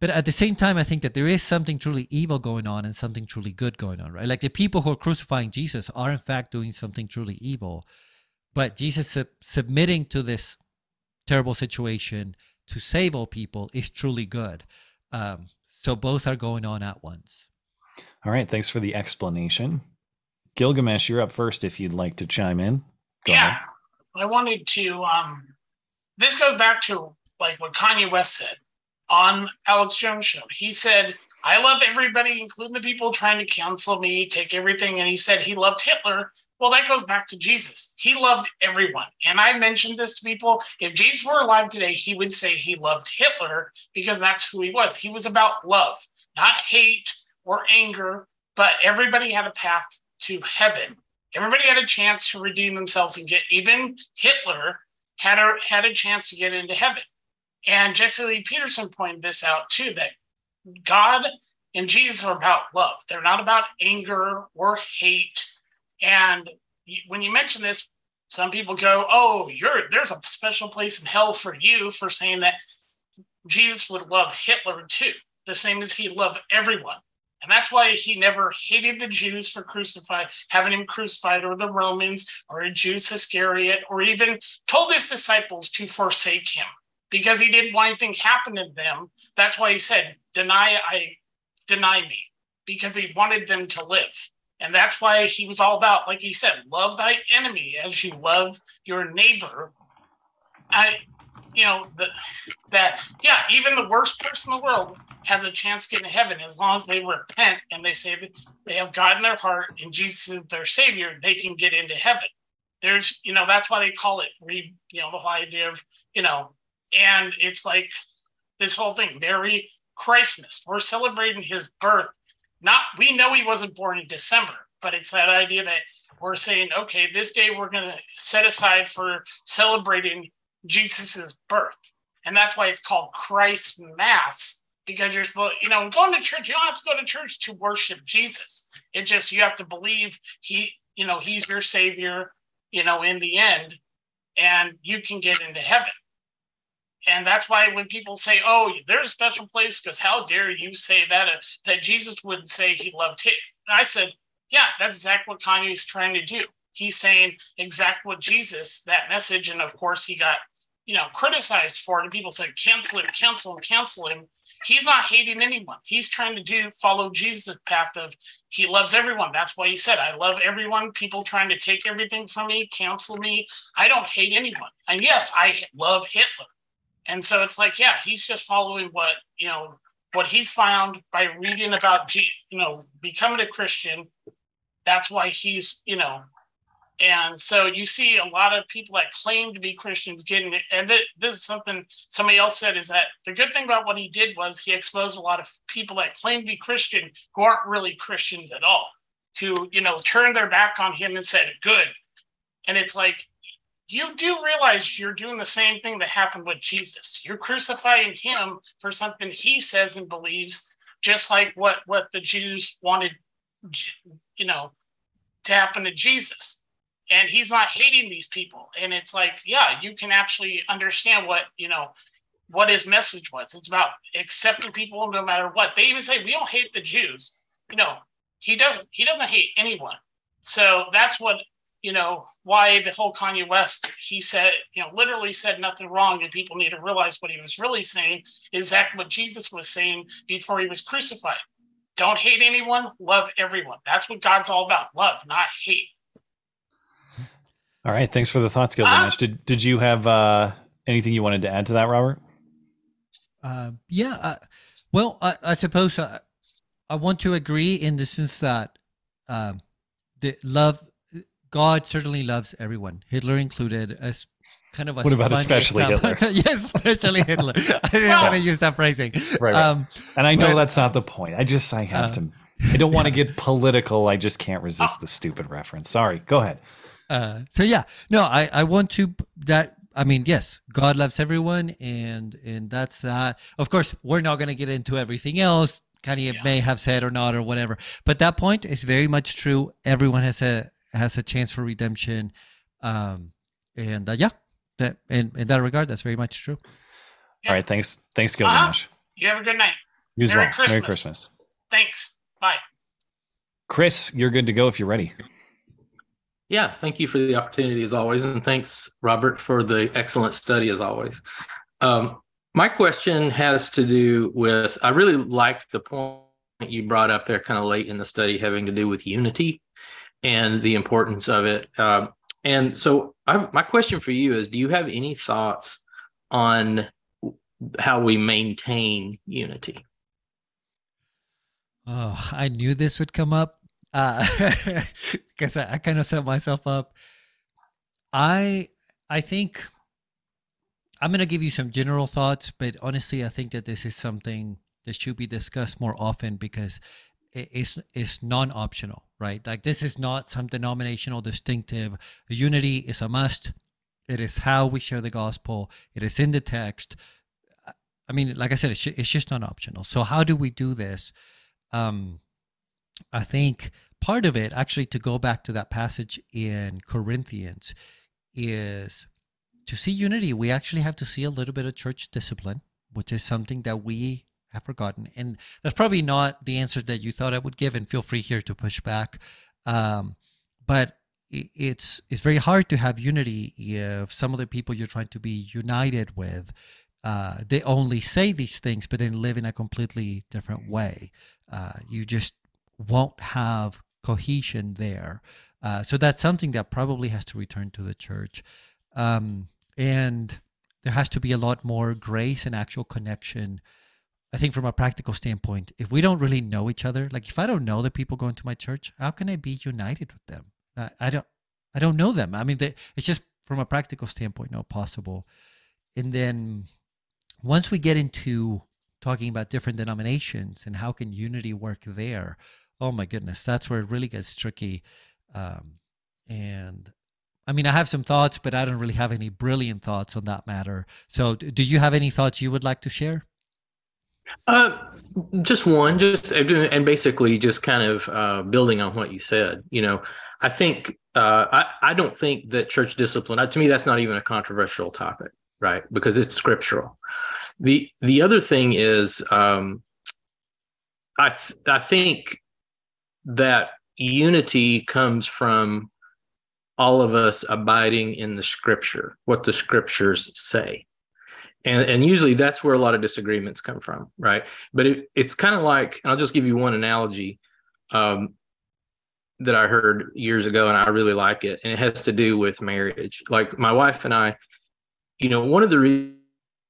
but at the same time, I think that there is something truly evil going on and something truly good going on, right? Like the people who are crucifying Jesus are in fact doing something truly evil, but Jesus submitting to this terrible situation to save all people is truly good. Um, so both are going on at once. All right. Thanks for the explanation. Gilgamesh, you're up first if you'd like to chime in. Go yeah. Ahead. I wanted to um this goes back to like what Kanye West said on Alex Jones show. He said, I love everybody, including the people trying to cancel me, take everything. And he said he loved Hitler. Well, that goes back to Jesus. He loved everyone. And I mentioned this to people. If Jesus were alive today, he would say he loved Hitler because that's who he was. He was about love, not hate or anger, but everybody had a path to heaven. Everybody had a chance to redeem themselves and get, even Hitler had a, had a chance to get into heaven. And Jesse Lee Peterson pointed this out too that God and Jesus are about love. They're not about anger or hate. And when you mention this, some people go, "Oh, you're there's a special place in hell for you for saying that Jesus would love Hitler too, the same as he loved everyone." And that's why he never hated the Jews for crucified, having him crucified, or the Romans, or a Judas Iscariot, or even told his disciples to forsake him because he didn't want anything happen to them. That's why he said, "Deny, I deny me," because he wanted them to live. And that's why he was all about, like he said, love thy enemy as you love your neighbor. I, you know, the, that, yeah, even the worst person in the world has a chance getting to heaven as long as they repent and they say they have God in their heart and Jesus is their savior, they can get into heaven. There's, you know, that's why they call it, re, you know, the whole idea of, you know, and it's like this whole thing, Merry Christmas. We're celebrating his birth. Not, we know he wasn't born in December, but it's that idea that we're saying, okay, this day we're going to set aside for celebrating Jesus's birth. And that's why it's called Christ Mass because you're supposed, you know, going to church, you don't have to go to church to worship Jesus. It just, you have to believe he, you know, he's your savior, you know, in the end, and you can get into heaven. And that's why when people say, oh, there's a special place, because how dare you say that, uh, that Jesus wouldn't say he loved him. I said, yeah, that's exactly what Kanye is trying to do. He's saying exactly what Jesus, that message. And of course, he got, you know, criticized for it. And people said, cancel him, cancel him, cancel him he's not hating anyone. He's trying to do follow Jesus' path of he loves everyone. That's why he said, I love everyone. People trying to take everything from me, cancel me. I don't hate anyone. And yes, I love Hitler. And so it's like, yeah, he's just following what, you know, what he's found by reading about, you know, becoming a Christian. That's why he's, you know, and so you see a lot of people that claim to be Christians getting it. And th- this is something somebody else said is that the good thing about what he did was he exposed a lot of people that claim to be Christian who aren't really Christians at all, who, you know, turned their back on him and said, good. And it's like, you do realize you're doing the same thing that happened with Jesus. You're crucifying him for something he says and believes, just like what, what the Jews wanted, you know, to happen to Jesus. And he's not hating these people. And it's like yeah you can actually understand what you know what his message was. It's about accepting people no matter what. They even say we don't hate the jews. You know he doesn't he doesn't hate anyone. So that's what you know why the whole kanye west he said you know literally said nothing wrong and people need to realize what he was really saying is exactly what jesus was saying before he was crucified don't hate anyone love everyone that's what god's all about love not hate all right. Thanks for the thoughts, Gilgamesh. Uh, did did you have uh, anything you wanted to add to that, Robert? Uh, yeah. Uh, well, I, I suppose I, I want to agree in the sense that um, the love God certainly loves everyone, Hitler included, as kind of a what about [laughs] especially. Hitler? yes, especially Hitler. I didn't want to use that phrasing. Right. right. Um, and I know but, that's not the point. I just I have uh, to. I don't want to get political. I just can't resist the stupid reference. Sorry. Go ahead. Uh, so yeah, no, I I want to that. I mean, yes, God loves everyone, and and that's that. Of course, we're not going to get into everything else. Kanye yeah. may have said or not or whatever, but that point is very much true. Everyone has a has a chance for redemption, um, and uh, yeah, that in in that regard, that's very much true. Yeah. All right, thanks, thanks, Gilgamesh. Uh-huh. You have a good night. You Merry well. Christmas. Merry Christmas. Thanks. Bye. Chris, you're good to go if you're ready. Yeah, thank you for the opportunity as always, and thanks Robert for the excellent study as always. Um, my question has to do with I really liked the point you brought up there kind of late in the study having to do with unity and the importance of it. Um, and so, I, my question for you is: Do you have any thoughts on how we maintain unity? Oh, I knew this would come up because uh, [laughs] I, I kind of set myself up. I I think I'm going to give you some general thoughts, but honestly, I think that this is something that should be discussed more often because it's it's non-optional, right? Like this is not some denominational distinctive. Unity is a must. It is how we share the gospel. It is in the text. I mean, like I said, it's, it's just not optional. So how do we do this? Um, I think part of it, actually, to go back to that passage in Corinthians, is to see unity. We actually have to see a little bit of church discipline, which is something that we have forgotten. And that's probably not the answer that you thought I would give. And feel free here to push back. Um, but it's it's very hard to have unity if some of the people you're trying to be united with uh, they only say these things but then live in a completely different way uh, you just won't have cohesion there uh, so that's something that probably has to return to the church um, and there has to be a lot more grace and actual connection I think from a practical standpoint, if we don't really know each other, like if I don't know the people going to my church, how can I be united with them? I, I don't, I don't know them. I mean, they, it's just from a practical standpoint, not possible. And then once we get into talking about different denominations and how can unity work there, oh my goodness, that's where it really gets tricky. Um, and I mean, I have some thoughts, but I don't really have any brilliant thoughts on that matter. So, do you have any thoughts you would like to share? Uh, just one, just and basically just kind of uh, building on what you said. You know, I think uh, I I don't think that church discipline. Uh, to me, that's not even a controversial topic, right? Because it's scriptural. the The other thing is, um, I I think that unity comes from all of us abiding in the scripture, what the scriptures say and and usually that's where a lot of disagreements come from right? But it, it's kind of like i'll just give you one analogy um, that i heard years ago and i really like it and it has to do with marriage. Like my wife and i you know one of the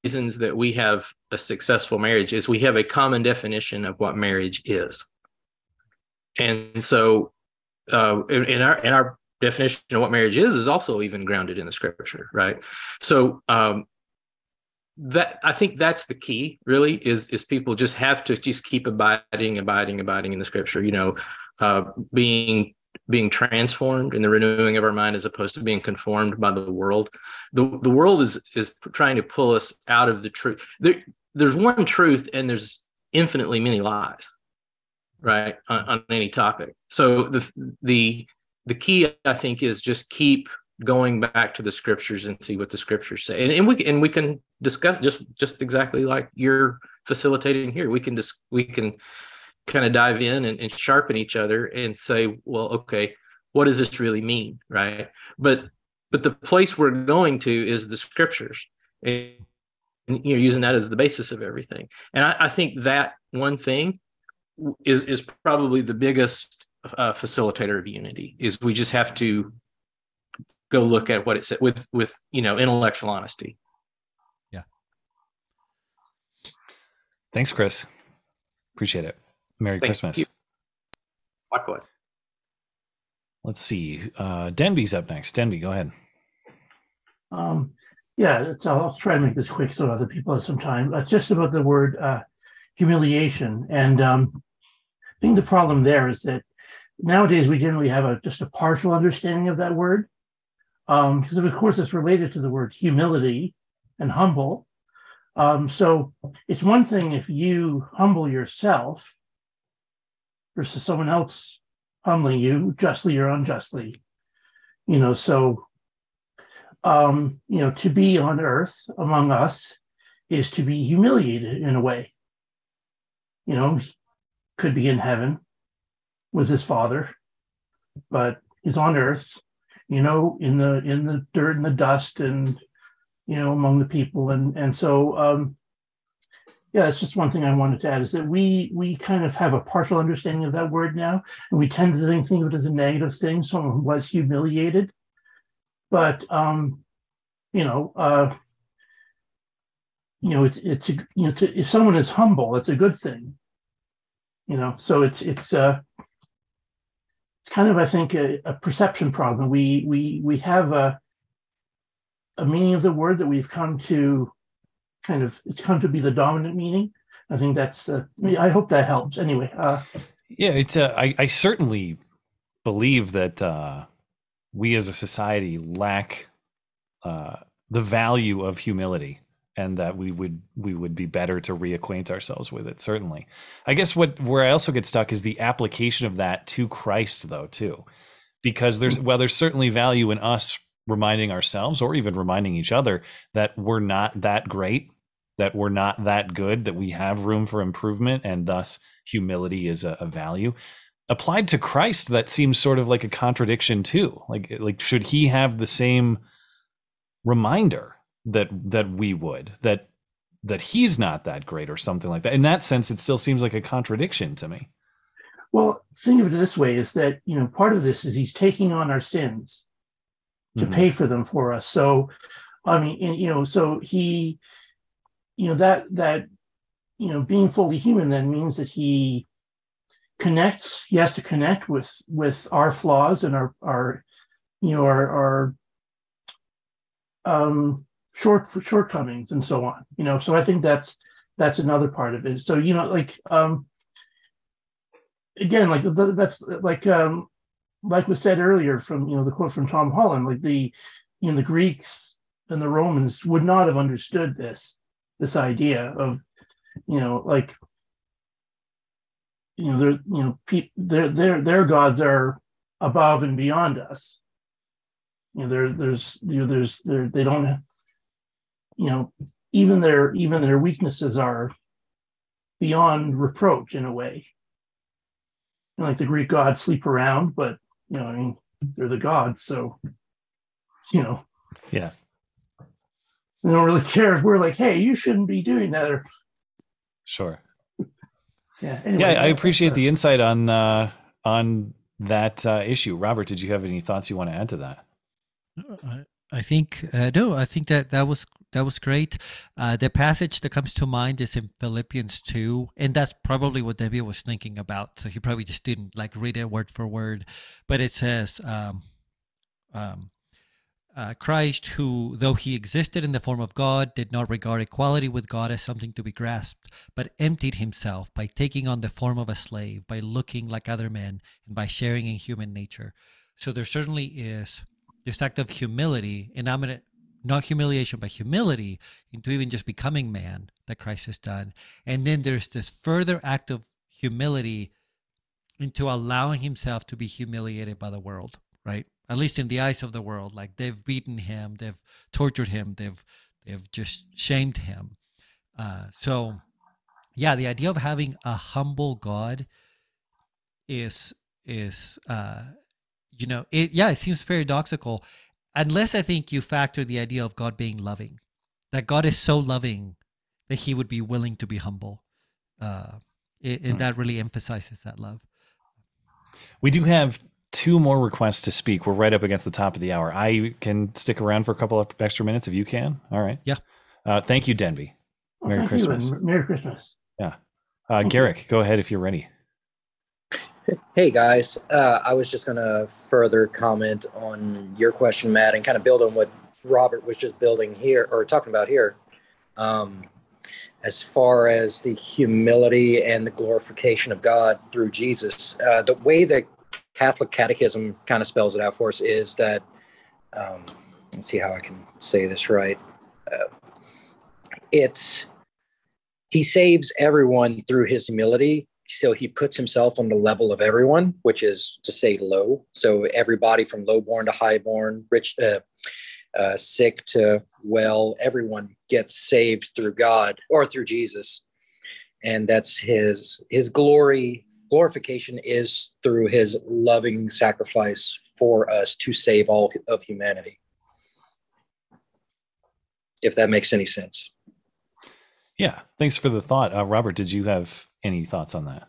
reasons that we have a successful marriage is we have a common definition of what marriage is. And so uh, in, in our in our definition of what marriage is is also even grounded in the scripture right? So um, that I think that's the key really is is people just have to just keep abiding, abiding, abiding in the scripture, you know, uh, being being transformed in the renewing of our mind as opposed to being conformed by the world. The the world is is trying to pull us out of the truth. There, there's one truth and there's infinitely many lies, right? On, on any topic. So the the the key I think is just keep going back to the scriptures and see what the scriptures say. And, and we and we can discuss just just exactly like you're facilitating here. We can just we can kind of dive in and, and sharpen each other and say well okay what does this really mean right? But but the place we're going to is the scriptures. And, and you're using that as the basis of everything. And I, I think that one thing is is probably the biggest uh, facilitator of unity is we just have to go look at what it said with with you know intellectual honesty. Yeah. Thanks, Chris. Appreciate it. Merry Thank Christmas. You. Likewise. Let's see. Uh, Denby's up next. Denby, go ahead. Um, yeah, I'll try and make this quick so other people have some time. It's just about the word uh, humiliation. And um, I think the problem there is that nowadays we generally have a just a partial understanding of that word because um, of course it's related to the word humility and humble. Um, so it's one thing if you humble yourself versus someone else humbling you justly or unjustly. You know, so um, you know, to be on earth among us is to be humiliated in a way. You know, could be in heaven with his father, but he's on earth you know, in the in the dirt and the dust and you know among the people and and so um, yeah, that's just one thing I wanted to add is that we we kind of have a partial understanding of that word now, and we tend to think, of it as a negative thing. Someone was humiliated, but um, you know, uh, you know, it's it's you know, to, if someone is humble, it's a good thing. You know, so it's it's uh, it's kind of I think a, a perception problem. We we we have a a meaning of the word that we've come to kind of it's come to be the dominant meaning. I think that's. Uh, I hope that helps. Anyway. Uh, yeah, it's. Uh, I I certainly believe that uh, we as a society lack uh, the value of humility and that we would we would be better to reacquaint ourselves with it certainly i guess what where i also get stuck is the application of that to christ though too because there's mm. well there's certainly value in us reminding ourselves or even reminding each other that we're not that great, that we're not that good, that we have room for improvement, and thus humility is a, a value. Applied to Christ, that seems sort of like a contradiction too. Like, like should he have the same reminder that that we would that that he's not that great or something like that? In that sense, it still seems like a contradiction to me. Well, think of it this way: is that you know part of this is he's taking on our sins to mm-hmm. pay for them for us. So, I mean, and, you know, so he, you know, that that you know, being fully human then means that he connects. He has to connect with with our flaws and our our, you know, our our um, short shortcomings and so on. You know, so I think that's that's another part of it. So you know, like um, again, like that's like um, like was said earlier from you know the quote from Tom Holland, like the you know the Greeks and the Romans would not have understood this this idea of you know like you know their you know pe- their their their gods are above and beyond us. You know there there's you know there's there they don't you know even their even their weaknesses are beyond reproach in a way. And like the Greek gods sleep around, but you know, I mean, they're the gods, so you know. Yeah. They don't really care if we're like, hey, you shouldn't be doing that or Sure. Yeah. Anyway, yeah, I appreciate the insight on uh on that uh, issue. Robert, did you have any thoughts you want to add to that? I, I think uh, no, I think that that was that was great. Uh, the passage that comes to mind is in Philippians 2, and that's probably what David was thinking about. So he probably just didn't like read it word for word, but it says, um, um, uh, Christ, who, though he existed in the form of God, did not regard equality with God as something to be grasped, but emptied himself by taking on the form of a slave, by looking like other men, and by sharing in human nature. So there certainly is this act of humility, and I'm going to not humiliation, but humility into even just becoming man that Christ has done. And then there's this further act of humility into allowing himself to be humiliated by the world, right? At least in the eyes of the world, like they've beaten him, they've tortured him, they've they've just shamed him. Uh, so, yeah, the idea of having a humble God is is uh, you know it. Yeah, it seems paradoxical unless I think you factor the idea of God being loving, that God is so loving that He would be willing to be humble, uh, and hmm. that really emphasizes that love. We do have two more requests to speak. We're right up against the top of the hour. I can stick around for a couple of extra minutes if you can. All right. Yeah. Uh, thank you, Denby. Merry Christmas. Merry Christmas. Yeah. Uh, Garrick, go ahead if you're ready. Hey guys, uh, I was just going to further comment on your question, Matt, and kind of build on what Robert was just building here or talking about here. Um, as far as the humility and the glorification of God through Jesus, uh, the way that Catholic Catechism kind of spells it out for us is that, um, let's see how I can say this right. Uh, it's he saves everyone through his humility so he puts himself on the level of everyone, which is to say low. So everybody from lowborn to highborn, rich, uh, uh, sick to well, everyone gets saved through God or through Jesus, and that's his his glory. Glorification is through his loving sacrifice for us to save all of humanity. If that makes any sense. Yeah. Thanks for the thought. Uh, Robert, did you have any thoughts on that?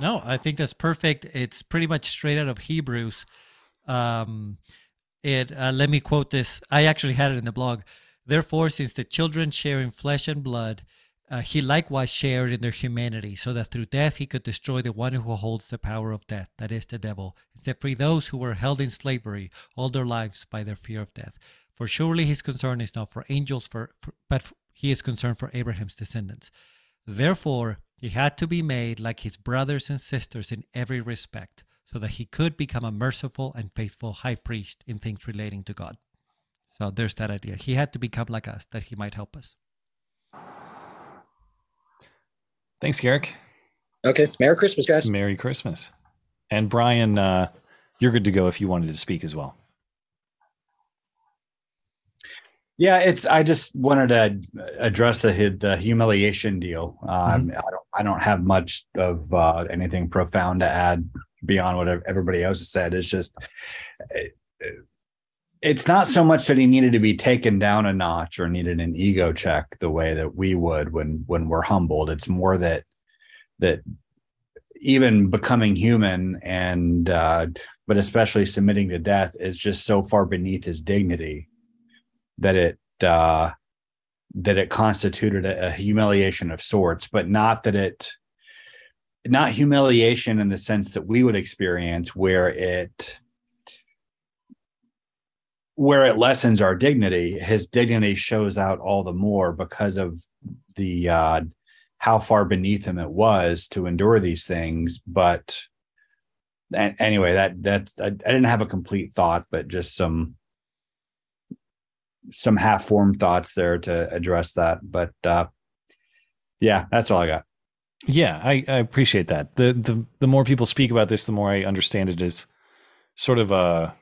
No, I think that's perfect. It's pretty much straight out of Hebrews. Um, it uh, let me quote this. I actually had it in the blog. Therefore, since the children share in flesh and blood, uh, he likewise shared in their humanity, so that through death he could destroy the one who holds the power of death, that is, the devil, and set free those who were held in slavery all their lives by their fear of death. For surely his concern is not for angels, for, for but he is concerned for Abraham's descendants. Therefore, he had to be made like his brothers and sisters in every respect, so that he could become a merciful and faithful high priest in things relating to God. So there's that idea. He had to become like us that he might help us. Thanks, Garrick. Okay. Merry Christmas, guys. Merry Christmas. And Brian, uh, you're good to go if you wanted to speak as well. Yeah, it's. I just wanted to address the the humiliation deal. Um, mm-hmm. I don't. I don't have much of uh, anything profound to add beyond what everybody else has said. It's just. It's not so much that he needed to be taken down a notch or needed an ego check the way that we would when when we're humbled. It's more that that even becoming human and uh, but especially submitting to death is just so far beneath his dignity that it uh, that it constituted a, a humiliation of sorts, but not that it not humiliation in the sense that we would experience where it where it lessens our dignity. His dignity shows out all the more because of the uh how far beneath him it was to endure these things. But anyway that that's I, I didn't have a complete thought but just some some half formed thoughts there to address that. But uh, yeah, that's all I got. Yeah, I, I appreciate that. The the the more people speak about this, the more I understand it as sort of a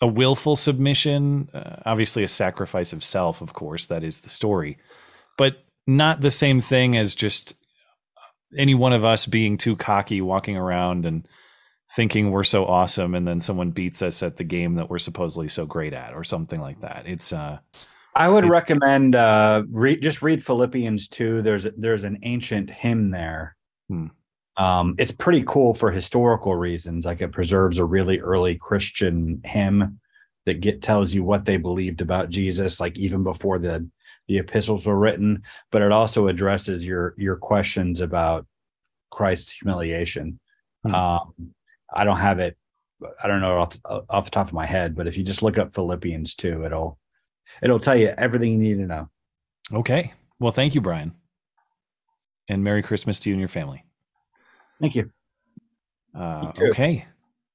a willful submission. Uh, obviously, a sacrifice of self, of course. That is the story, but not the same thing as just any one of us being too cocky, walking around and thinking we're so awesome and then someone beats us at the game that we're supposedly so great at or something like that. It's uh i would recommend uh read just read philippians 2 there's there's an ancient hymn there. Hmm. um it's pretty cool for historical reasons. Like it preserves a really early christian hymn that get tells you what they believed about jesus like even before the the epistles were written. But it also addresses your your questions about christ's humiliation. Hmm. um I don't have it. I don't know off, off the top of my head, but if you just look up Philippians 2, it'll it'll tell you everything you need to know. Okay. Well, thank you, Brian. And Merry Christmas to you and your family. Thank you. Uh, okay.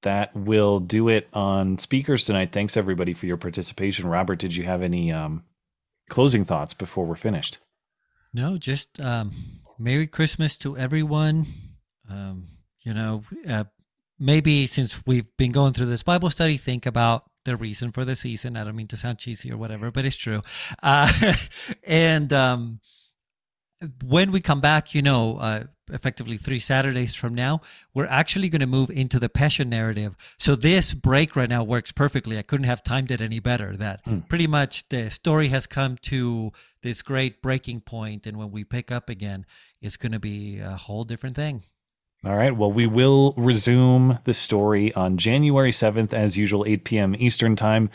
That will do it on speakers tonight. Thanks everybody for your participation. Robert, did you have any um, closing thoughts before we're finished? No, just um, Merry Christmas to everyone. Um, you know, uh, maybe since we've been going through this Bible study, think about the reason for the season. I don't mean to sound cheesy or whatever, but it's true. Uh, [laughs] and um, when we come back, you know, uh, effectively three Saturdays from now, we're actually going to move into the passion narrative. So this break right now works perfectly. I couldn't have timed it any better. That mm. pretty much the story has come to this great breaking point, and when we pick up again, it's going to be a whole different thing. All right. Well, we will resume the story on January 7th, as usual, 8 p.m. Eastern Time.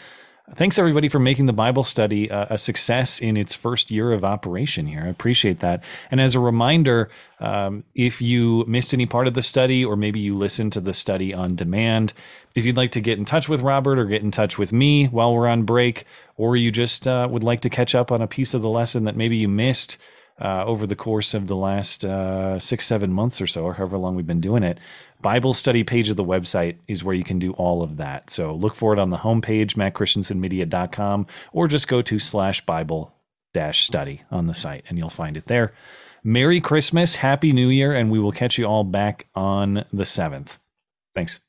Thanks, everybody, for making the Bible study uh, a success in its first year of operation here. I appreciate that. And as a reminder, um, if you missed any part of the study, or maybe you listened to the study on demand, if you'd like to get in touch with Robert or get in touch with me while we're on break, or you just uh, would like to catch up on a piece of the lesson that maybe you missed, uh, over the course of the last uh, six, seven months or so, or however long we've been doing it. Bible study page of the website is where you can do all of that. So look for it on the homepage, mattchristiansenmedia.com, or just go to slash Bible dash study on the site and you'll find it there. Merry Christmas, Happy New Year, and we will catch you all back on the 7th. Thanks.